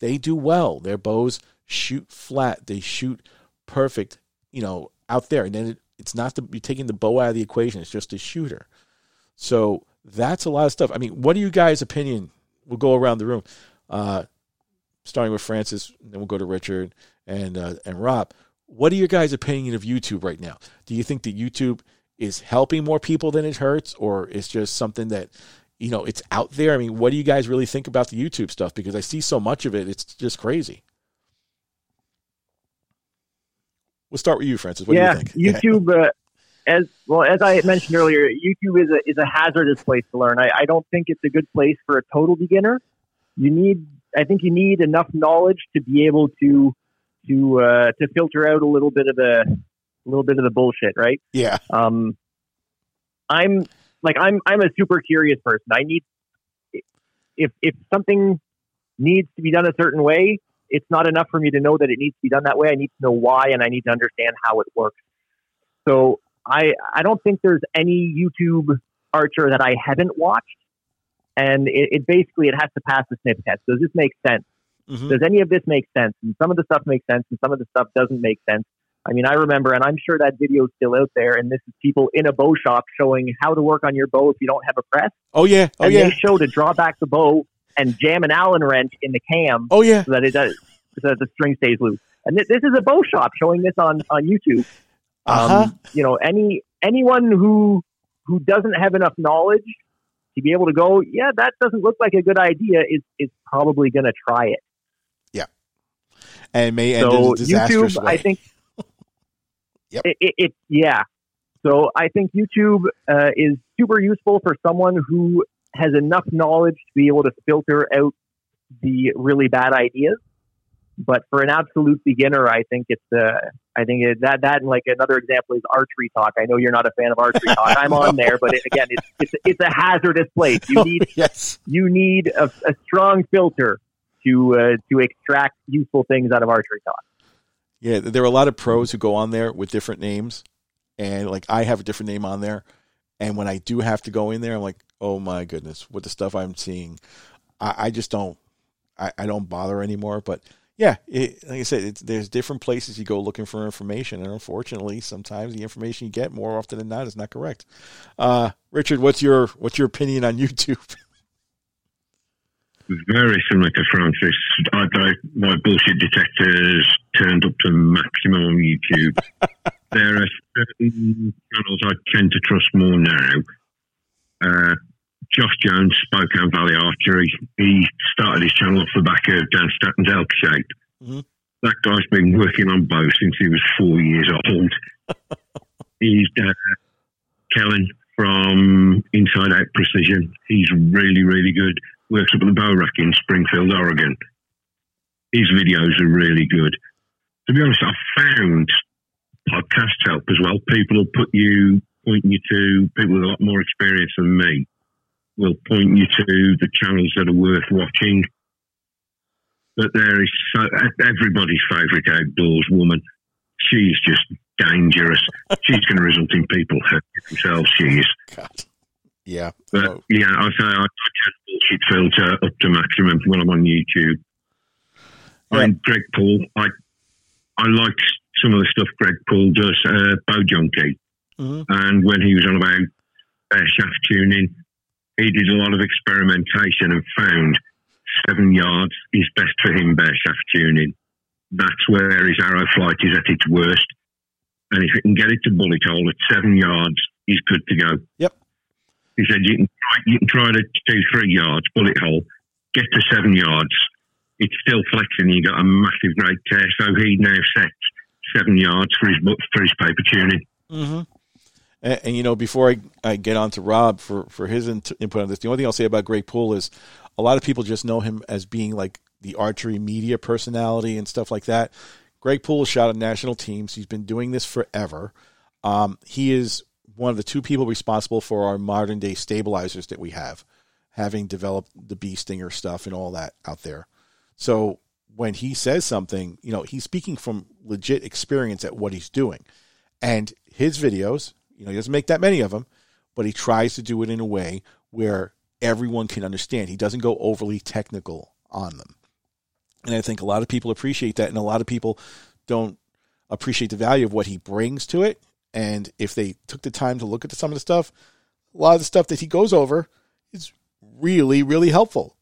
They do well. Their bows shoot flat. They shoot perfect. You know, out there, and then it, it's not the, you're taking the bow out of the equation. It's just a shooter. So that's a lot of stuff. I mean, what are you guys' opinion? We'll go around the room, uh, starting with Francis, then we'll go to Richard and uh, and Rob. What are your guys' opinion of YouTube right now? Do you think that YouTube is helping more people than it hurts, or is just something that you know it's out there? I mean, what do you guys really think about the YouTube stuff? Because I see so much of it, it's just crazy. We'll start with you, Francis. What yeah, do you think? YouTube, uh, as well as I mentioned earlier, YouTube is a is a hazardous place to learn. I, I don't think it's a good place for a total beginner. You need, I think, you need enough knowledge to be able to to uh, to filter out a little bit of the a little bit of the bullshit, right? Yeah. Um, I'm like I'm I'm a super curious person. I need if if something needs to be done a certain way, it's not enough for me to know that it needs to be done that way. I need to know why, and I need to understand how it works. So I I don't think there's any YouTube archer that I haven't watched, and it, it basically it has to pass the sniff test. Does this make sense? Mm-hmm. Does any of this make sense? And some of the stuff makes sense, and some of the stuff doesn't make sense. I mean, I remember, and I'm sure that video is still out there. And this is people in a bow shop showing how to work on your bow if you don't have a press. Oh yeah, oh and yeah. They show to draw back the bow and jam an Allen wrench in the cam. Oh yeah, so that it does, so that the string stays loose. And th- this is a bow shop showing this on on YouTube. Uh-huh. Um, you know, any anyone who who doesn't have enough knowledge to be able to go, yeah, that doesn't look like a good idea, is is probably going to try it. Yeah, and may end so in a disastrous YouTube, way. I think. Yep. It, it, it, yeah. So I think YouTube uh, is super useful for someone who has enough knowledge to be able to filter out the really bad ideas. But for an absolute beginner, I think it's uh, I think it, that that and like another example is archery talk. I know you're not a fan of archery talk. I'm on there, but it, again, it's, it's it's a hazardous place. You need yes. you need a, a strong filter to uh, to extract useful things out of archery talk. Yeah, there are a lot of pros who go on there with different names, and like I have a different name on there, and when I do have to go in there, I'm like, oh my goodness, with the stuff I'm seeing, I, I just don't, I, I, don't bother anymore. But yeah, it, like I said, there's different places you go looking for information, and unfortunately, sometimes the information you get more often than not is not correct. Uh, Richard, what's your what's your opinion on YouTube? very similar to Francis. I, I, my bullshit detectors turned up to maximum on YouTube. there are certain channels I tend to trust more now. Uh, Josh Jones, Spokane Valley Archery. He started his channel off the back of Dan Staton's elk shape. Mm-hmm. That guy's been working on bows since he was four years old. He's uh, Kellen from Inside Out Precision. He's really, really good works up at the bow rack in Springfield, Oregon. His videos are really good. To be honest, I've found podcasts help as well. People will put you, point you to people with a lot more experience than me, will point you to the channels that are worth watching. But there is so, everybody's favourite outdoors woman. She's just dangerous. She's going to result in people hurting themselves. She is. God. Yeah. But Oh, yeah, I say I, can bullshit filter up to maximum when I'm on YouTube. Yeah. And Greg Poole, I I like some of the stuff Greg Poole does, uh, Bow Junkie. mhm. And when he was on about uh, shaft tuning, he did a lot of experimentation and found seven yards is best for him bare shaft tuning. That's where his arrow flight is at its worst. And if it can get it to bullet hole at seven yards, he's good to go. Yep. He said you can try, you can try to do three yards bullet hole, get to seven yards. It's still flexing. You got a massive great tear. So he now sets seven yards for his for his paper tuning. Mm-hmm. And, and you know, before I, I get on to Rob for, for his int- input on this, the only thing I'll say about Greg Poole is a lot of people just know him as being like the archery media personality and stuff like that. Greg Poole shot on national teams. He's been doing this forever. Um, he is one of the two people responsible for our modern day stabilizers that we have, having developed the bee stinger stuff and all that out there. So when he says something, you know, he's speaking from legit experience at what he's doing. And his videos, you know, he doesn't make that many of them, but he tries to do it in a way where everyone can understand. He doesn't go overly technical on them. And I think a lot of people appreciate that, and a lot of people don't appreciate the value of what he brings to it. And if they took the time to look at some of the stuff, a lot of the stuff that he goes over is really, really helpful.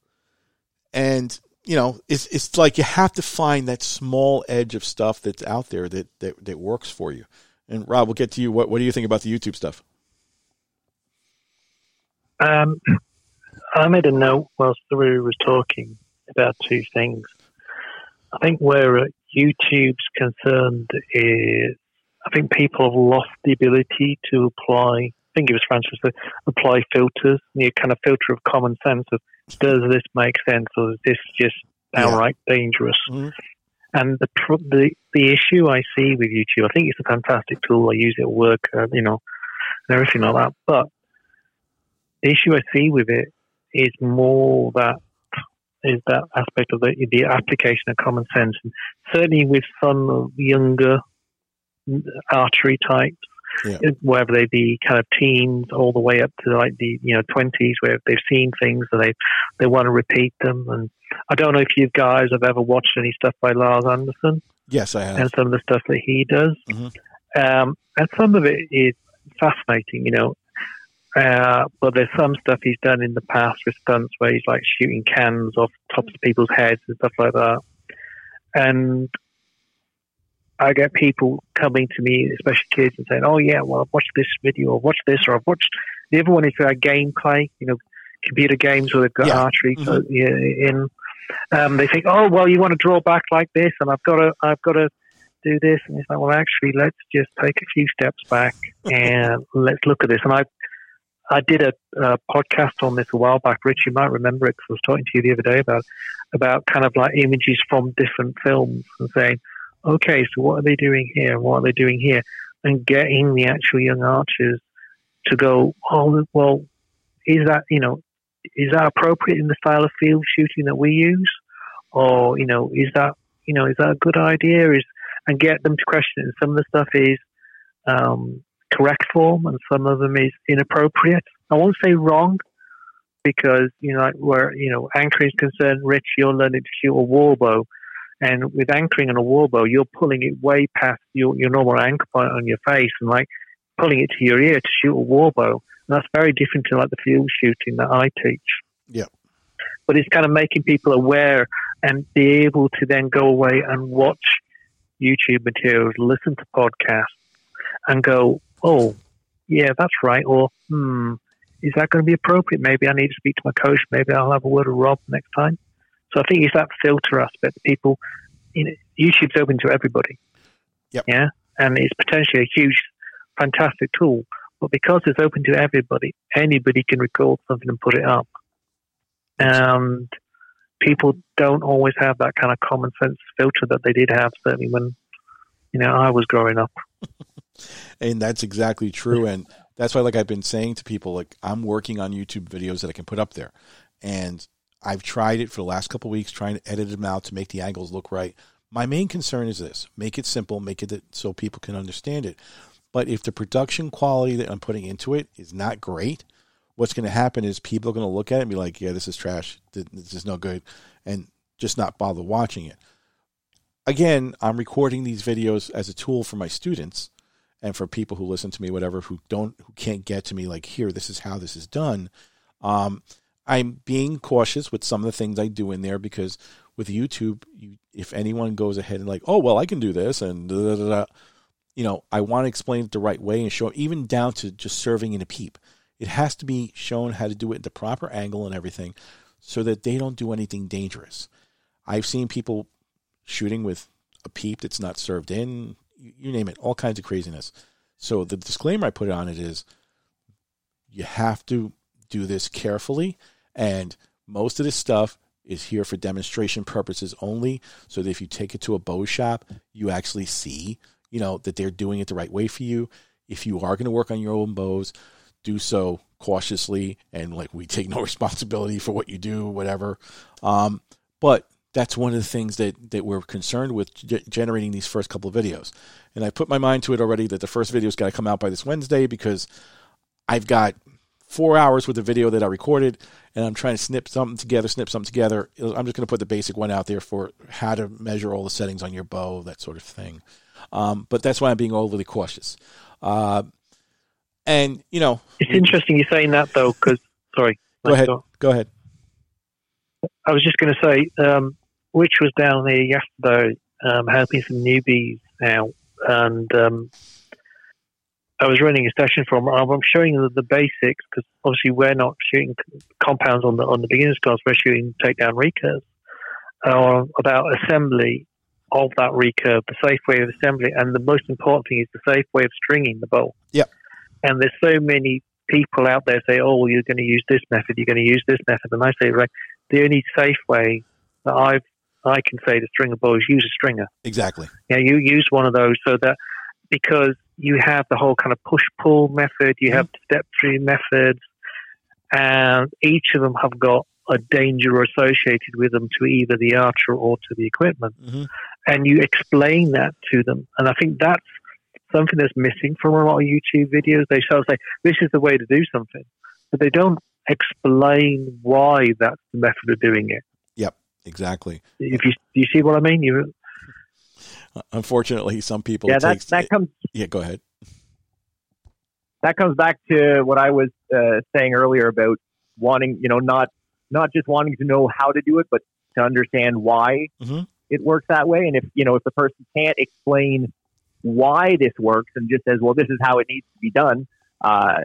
And you know, it's it's like you have to find that small edge of stuff that's out there that that, that works for you. And Rob, we'll get to you. What what do you think about the YouTube stuff? Um, I made a note whilst Roo was talking about two things. I think where uh, YouTube's concerned is, I think people have lost the ability to apply. I think it was Francis that apply filters, the kind of filter of common sense of does this make sense or is this just downright dangerous? Mhm. And the, the the issue I see with YouTube, I think it's a fantastic tool. I use it at work, uh, you know, and everything like that. But the issue I see with it is more that is that aspect of the the application of common sense. And certainly with some younger archery types, Yeah. whether they be kind of teens all the way up to like the you know twenties, where they've seen things and they they want to repeat them. And I don't know if you guys have ever watched any stuff by Lars Andersen Yes, I have. and some of the stuff that he does. Mhm. Um, and some of it is fascinating, you know. Uh, but there's some stuff he's done in the past with stunts where he's like shooting cans off tops of people's heads and stuff like that. And I get people coming to me, especially kids, and saying, "Oh yeah, well I've watched this video, or watched this, or I've watched." The other one is uh, gameplay, you know, computer games where they've got Yeah. archery Mhm. so, yeah, in. Um, they think, "Oh well, you want to draw back like this, and I've got to, I've got to do this," and it's like, "Well, actually, let's just take a few steps back and let's look at this." And I, I did a, a podcast on this a while back. Rich, you might remember it because I was talking to you the other day about about kind of like images from different films and saying, okay, so what are they doing here? What are they doing here? And getting the actual young archers to go, oh, well, is that, you know, is that appropriate in the style of field shooting that we use? Or, you know, is that, you know, is that a good idea? Is, and get them to question it. And some of the stuff is, um, correct form and some of them is inappropriate. I won't say wrong because, you know, where, you know, anchoring is concerned, Rich, you're learning to shoot a warbow. And with anchoring on a warbow, you're pulling it way past your, your normal anchor point on your face and like pulling it to your ear to shoot a warbow. And that's very different to like the field shooting that I teach. Yeah. But it's kind of making people aware and be able to then go away and watch YouTube materials, listen to podcasts, and go, oh, yeah, that's right. Or, hmm, is that going to be appropriate? Maybe I need to speak to my coach. Maybe I'll have a word with Rob next time. So I think it's that filter aspect. People, you know, YouTube's open to everybody. Yep. Yeah. And it's potentially a huge, fantastic tool. But because it's open to everybody, anybody can record something and put it up. And people don't always have that kind of common sense filter that they did have, certainly when, you know, I was growing up. and that's exactly true and that's why like i've been saying to people like i'm working on youtube videos that i can put up there and i've tried it for the last couple weeks trying to edit them out to make the angles look right My main concern is this make it simple, make it so people can understand it. But if the production quality that I'm putting into it is not great, what's going to happen is people are going to look at it and be like, yeah, this is trash. This is no good. And just not bother watching it. Again, I'm recording these videos as a tool for my students and for people who listen to me, whatever, who don't, who can't get to me, like, here, this is how this is done. Um, I'm being cautious with some of the things I do in there because with YouTube, you, if anyone goes ahead and like, oh well, I can do this, and da, da, da, you know, I want to explain it the right way and show even down to just serving in a peep. It has to be shown how to do it at the proper angle and everything, so that they don't do anything dangerous. I've seen people shooting with a peep that's not served in, you name it, all kinds of craziness. So the disclaimer I put on it is you have to do this carefully and most of this stuff is here for demonstration purposes only so that if you take it to a bow shop you actually see you know that they're doing it the right way for you. If you are going to work on your own bows do so cautiously and like we take no responsibility for what you do whatever. Um, but that's one of the things that, that we're concerned with g- generating these first couple of videos. And i put my mind to it already that the first video's got to come out by this wednesday because i've got four hours with the video that I recorded, and I'm trying to snip something together, snip something together. I'm just going to put the basic one out there for how to measure all the settings on your bow, that sort of thing. Um, but that's why I'm being overly cautious. Uh, and you know, it's interesting you're saying that though, because sorry, go ahead, go ahead. I was just going to say, um, which was down there yesterday, um, helping some newbies out, and um, I was running a session from. I'm showing the, the basics because obviously we're not shooting compounds on the on the beginners class. We're shooting takedown recurves uh, about assembly of that recurve, the safe way of assembly, and the most important thing is the safe way of stringing the bow. Yep. And there's so many people out there say, "Oh, well, you're going to use this method. You're going to use this method," and I say, "Right, the only safe way that I've I can say to string a bow is use a stringer. Exactly. Yeah, you use one of those so that because you have the whole kind of push pull method, you have mm-hmm. step three methods, and each of them have got a danger associated with them to either the archer or to the equipment. Mm-hmm. And you explain that to them. And I think that's something that's missing from a lot of YouTube videos. They sort of say, this is the way to do something, but they don't explain why that's the method of doing it. Yep, exactly. If you, you see what I mean? You, Unfortunately, some people. Yeah, that that comes. Yeah, go ahead. That comes back to what I was uh, saying earlier about wanting, you know, not not just wanting to know how to do it, but to understand why mm-hmm. it works that way. And if you know, if the person can't explain why this works and just says, "Well, this is how it needs to be done," uh,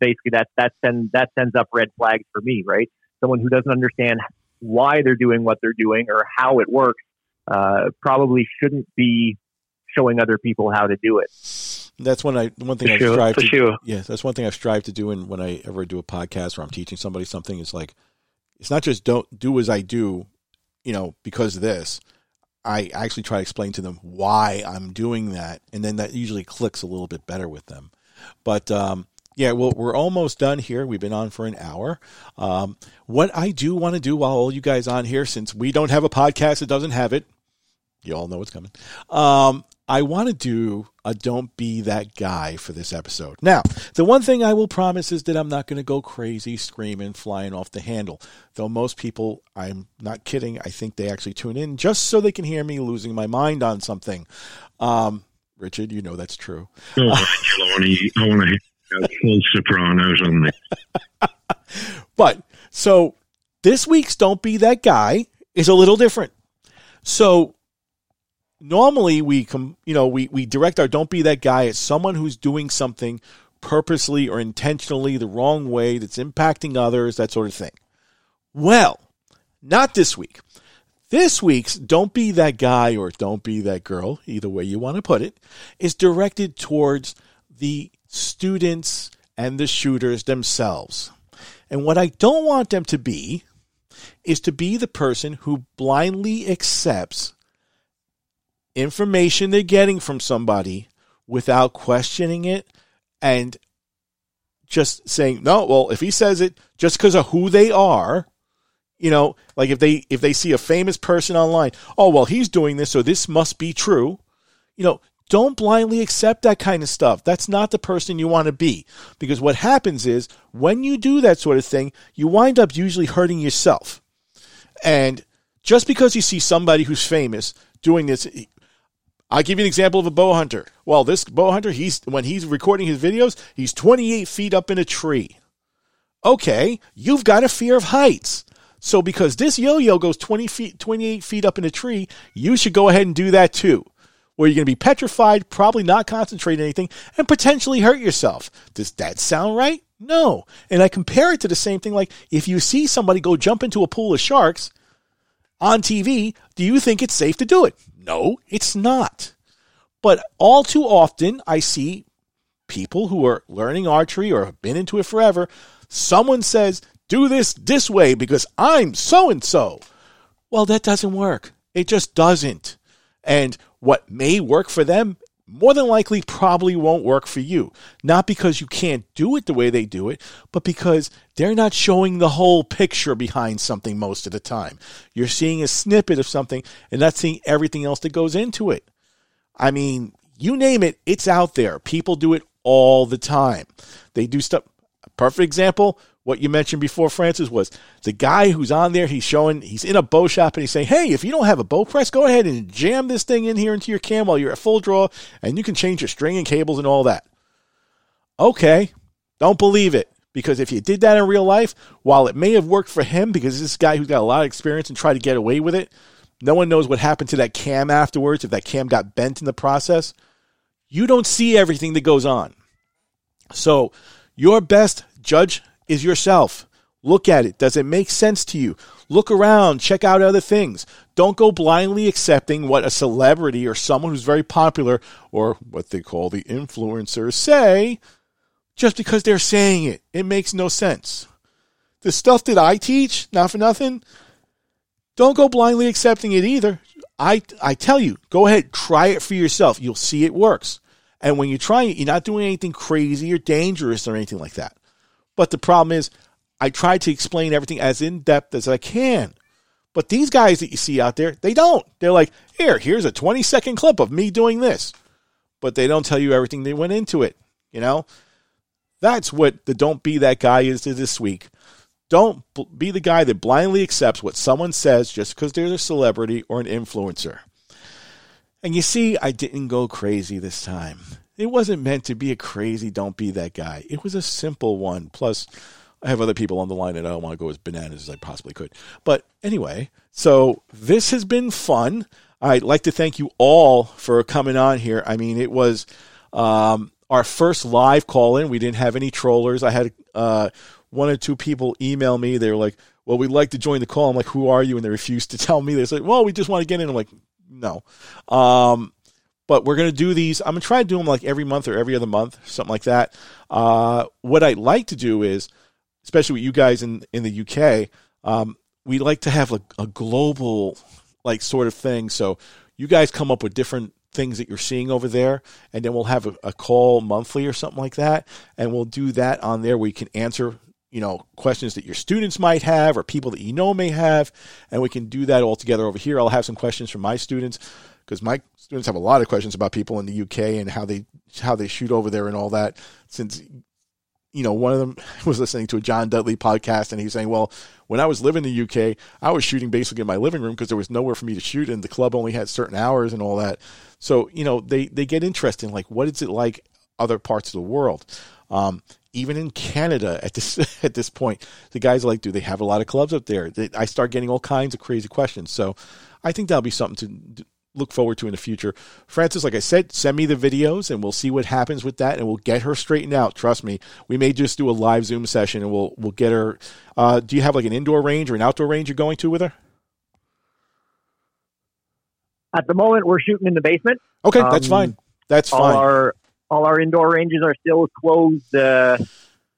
basically that that sends that sends up red flags for me, right? Someone who doesn't understand why they're doing what they're doing or how it works uh, probably shouldn't be showing other people how to do it. That's one I one thing I strive to sure. yeah that's one thing I strive to do. And when I ever do a podcast where I'm teaching somebody something, it's like it's not just don't do as I do, you know, because of this. I actually try to explain to them why I'm doing that, and then that usually clicks a little bit better with them. But um, yeah, well, we're almost done here. We've been on for an hour. Um, what I do want to do while all you guys on here, since we don't have a podcast that doesn't have it, you all know what's coming. Um, I want to do a don't be that guy for this episode. Now, the one thing I will promise is that I'm not going to go crazy, screaming, flying off the handle. Though most people, I'm not kidding, I think they actually tune in just so they can hear me losing my mind on something. Um, Richard, you know that's true. Oh, I want to full Sopranos on this. but so this week's "Don't Be That Guy" is a little different. So normally we come, you know, we we direct our "Don't Be That Guy" at someone who's doing something purposely or intentionally the wrong way that's impacting others, that sort of thing. Well, not this week. This week's Don't Be That Guy or Don't Be That Girl, either way you want to put it, is directed towards the students and the shooters themselves. And what I don't want them to be is to be the person who blindly accepts information they're getting from somebody without questioning it and just saying, no, well, if he says it just because of who they are, You know, like if they if they see a famous person online, oh well, he's doing this, so this must be true. You know, don't blindly accept that kind of stuff. That's not the person you want to be. Because what happens is when you do that sort of thing, you wind up usually hurting yourself. And just because you see somebody who's famous doing this, I'll give you an example of a bow hunter. Well, this bow hunter, he's when he's recording his videos, he's 28 feet up in a tree. Okay, you've got a fear of heights. So because this yo-yo goes 20 feet, 28 feet up in a tree, you should go ahead and do that too. Where you're going to be petrified, probably not concentrate anything, and potentially hurt yourself. Does that sound right? No. And I compare it to the same thing like if you see somebody go jump into a pool of sharks on TV, do you think it's safe to do it? No, it's not. But all too often, I see people who are learning archery or have been into it forever. Someone says, do this this way because I'm so and so. Well, that doesn't work. It just doesn't. And what may work for them more than likely probably won't work for you. Not because you can't do it the way they do it, but because they're not showing the whole picture behind something most of the time. You're seeing a snippet of something and not seeing everything else that goes into it. I mean, you name it, it's out there. People do it all the time. They do stuff. Perfect example what you mentioned before, Francis, was the guy who's on there. He's showing, he's in a bow shop and he's saying, Hey, if you don't have a bow press, go ahead and jam this thing in here into your cam while you're at full draw and you can change your string and cables and all that. Okay, don't believe it. Because if you did that in real life, while it may have worked for him, because this guy who's got a lot of experience and tried to get away with it, no one knows what happened to that cam afterwards, if that cam got bent in the process. You don't see everything that goes on. So, your best judge is yourself. Look at it. Does it make sense to you? Look around, check out other things. Don't go blindly accepting what a celebrity or someone who's very popular or what they call the influencers say just because they're saying it. It makes no sense. The stuff that I teach, not for nothing, don't go blindly accepting it either. I, I tell you, go ahead, try it for yourself. You'll see it works. And when you try it, you're not doing anything crazy or dangerous or anything like that. But the problem is, I try to explain everything as in depth as I can. But these guys that you see out there, they don't. They're like, here, here's a 20 second clip of me doing this. But they don't tell you everything that went into it. You know? That's what the don't be that guy is this week. Don't be the guy that blindly accepts what someone says just because they're a celebrity or an influencer. And you see, I didn't go crazy this time. It wasn't meant to be a crazy, don't be that guy. It was a simple one. Plus, I have other people on the line and I don't want to go as bananas as I possibly could. But anyway, so this has been fun. I'd like to thank you all for coming on here. I mean, it was um, our first live call in. We didn't have any trollers. I had uh, one or two people email me. They were like, well, we'd like to join the call. I'm like, who are you? And they refused to tell me. They said, well, we just want to get in. I'm like, no. Um, but we're going to do these. I'm going to try to do them like every month or every other month, something like that. Uh, what I'd like to do is, especially with you guys in in the UK, um, we like to have a, global like sort of thing. So you guys come up with different things that you're seeing over there, and then we'll have a, a call monthly or something like that, and we'll do that on there where you can answer you know questions that your students might have or people that you know may have and we can do that all together over here i'll have some questions from my students because my students have a lot of questions about people in the uk and how they how they shoot over there and all that since you know one of them was listening to a john dudley podcast and he's saying well when i was living in the uk i was shooting basically in my living room because there was nowhere for me to shoot and the club only had certain hours and all that so you know they they get interested in like what is it like other parts of the world um, even in Canada at this at this point, the guys like, do they have a lot of clubs up there? They, I start getting all kinds of crazy questions. So I think that'll be something to look forward to in the future. Francis, like I said, send me the videos and we'll see what happens with that and we'll get her straightened out. Trust me. We may just do a live Zoom session and we'll we'll get her. Uh, do you have like an indoor range or an outdoor range you're going to with her? At the moment, we're shooting in the basement. Okay, that's um, fine. That's fine. Our all our indoor ranges are still closed uh,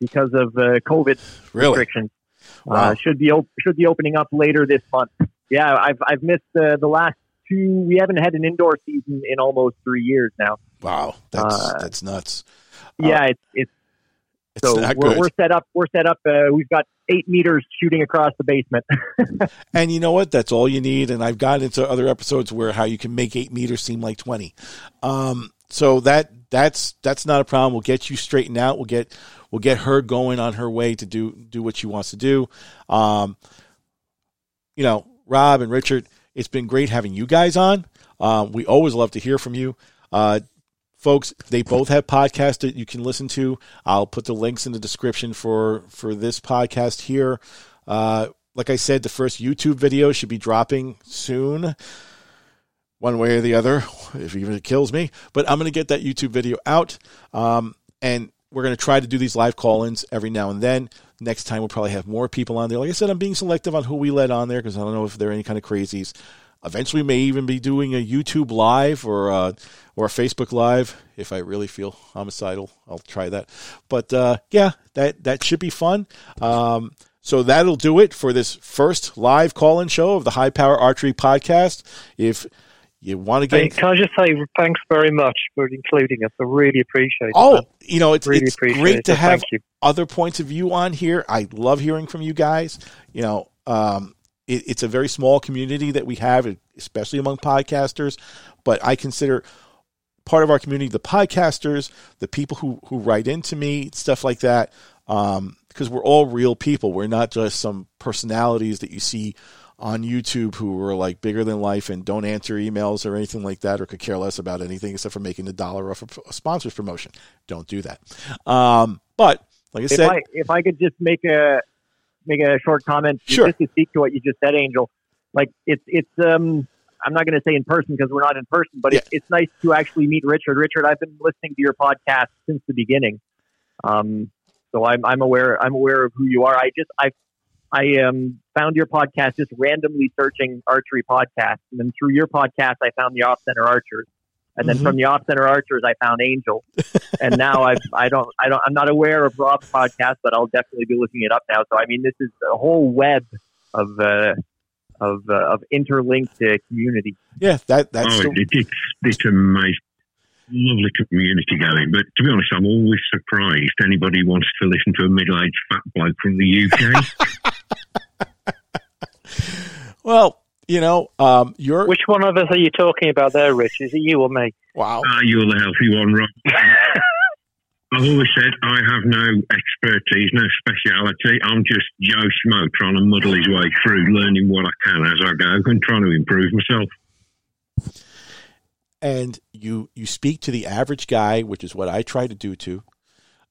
because of uh, COVID really? restrictions. Uh, wow. Uh, should be op- should be opening up later this month. Yeah, I've I've missed uh, the last two. We haven't had an indoor season in almost three years now. Wow, that's uh, that's nuts. Yeah, it's it's, it's so we're, we're, set up. We're set up. we've got eight meters shooting across the basement. and you know what? That's all you need. And I've gotten into other episodes where how you can make eight meters seem like twenty. Um, so that that's that's not a problem. We'll get you straightened out. We'll get we'll get her going on her way to do do what she wants to do. Um, you know, Rob and Richard, it's been great having you guys on. Um, we always love to hear from you. Uh, folks, they both have podcasts that you can listen to. I'll put the links in the description for for this podcast here. Uh, like I said, the first YouTube video should be dropping soon, one way or the other, if even it kills me. But I'm going to get that YouTube video out, um, and we're going to try to do these live call-ins every now and then. Next time we'll probably have more people on there. Like I said, I'm being selective on who we let on there because I don't know if there are any kind of crazies. Eventually, we may even be doing a YouTube live or a, uh, or a Facebook live if I really feel homicidal. I'll try that. But uh, yeah, that that should be fun. Um, so that'll do it for this first live call-in show of the High Power Archery Podcast. If you want to get, hey, can I just say thanks very much for including us? I really appreciate it. Oh, you know, it's, really it's great it. to have other points of view on here. I love hearing from you guys. You know, um, it, it's a very small community that we have, especially among podcasters. But I consider part of our community the podcasters, the people who who write into me, stuff like that. Um, because we're all real people. We're not just some personalities that you see on YouTube who are like bigger than life and don't answer emails or anything like that, or could care less about anything except for making a dollar off a, sponsor's promotion. Don't do that. Um, but like I if said, I, if I could just make a make a short comment sure. just to speak to what you just said, Angel. Like it's it's um I'm not going to say in person because we're not in person, but yeah. it's, it's nice to actually meet Richard. Richard, I've been listening to your podcast since the beginning, um, so I'm I'm aware I'm aware of who you are. I just I I um found your podcast just randomly searching archery podcasts, and then through your podcast I found the Off Center Archers, and then mm-hmm. from the Off Center Archers I found Angel, and now I've I don't I don't I'm not aware of Rob's podcast, but I'll definitely be looking it up now. So I mean this is a whole web of uh, of uh, of interlinked uh, community. Yeah, that that's oh, it, it's it's amazing. Lovely community going, but to be honest, I'm always surprised anybody wants to listen to a middle-aged fat bloke from the UK. well, you know, um, you're which one of us are you talking about there, Rich? Is it you or me? Wow, uh, you're the healthy one, Rob. I've always said I have no expertise, no speciality. I'm just Joe Schmo trying to muddle his way through, learning what I can as I go and trying to improve myself. And you you speak to the average guy, which is what I try to do too.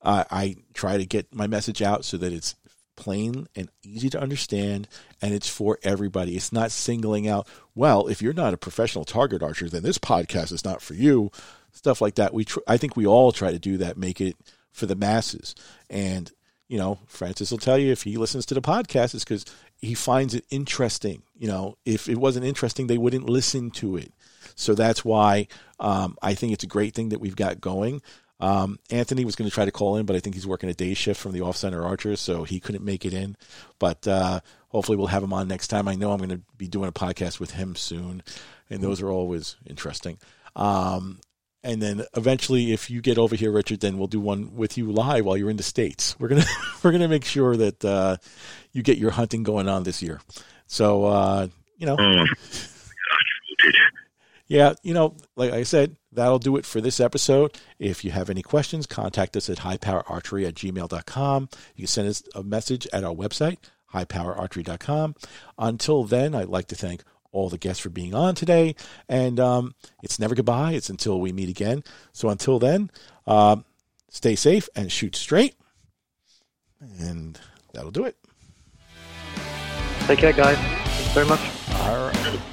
Uh, I try to get my message out so that it's plain and easy to understand and it's for everybody. It's not singling out, well, if you're not a professional target archer, then this podcast is not for you stuff like that. We tr- I think we all try to do that, make it for the masses. And you know, Francis will tell you if he listens to the podcast, it's because he finds it interesting. You know, if it wasn't interesting, they wouldn't listen to it. So that's why um, I think it's a great thing that we've got going. Um, Anthony was going to try to call in, but I think he's working a day shift from the off center archers, so he couldn't make it in. But uh, hopefully, we'll have him on next time. I know I'm going to be doing a podcast with him soon, and those are always interesting. Um, and then eventually if you get over here richard then we'll do one with you live while you're in the states we're gonna we're gonna make sure that uh, you get your hunting going on this year so uh, you know oh, yeah you know like i said that'll do it for this episode if you have any questions contact us at highpowerarchery at gmail.com you can send us a message at our website highpowerarchery.com until then i'd like to thank all the guests for being on today. And um, it's never goodbye. It's until we meet again. So until then, uh, stay safe and shoot straight. And that'll do it. Take care, guys. Thanks very much. All right.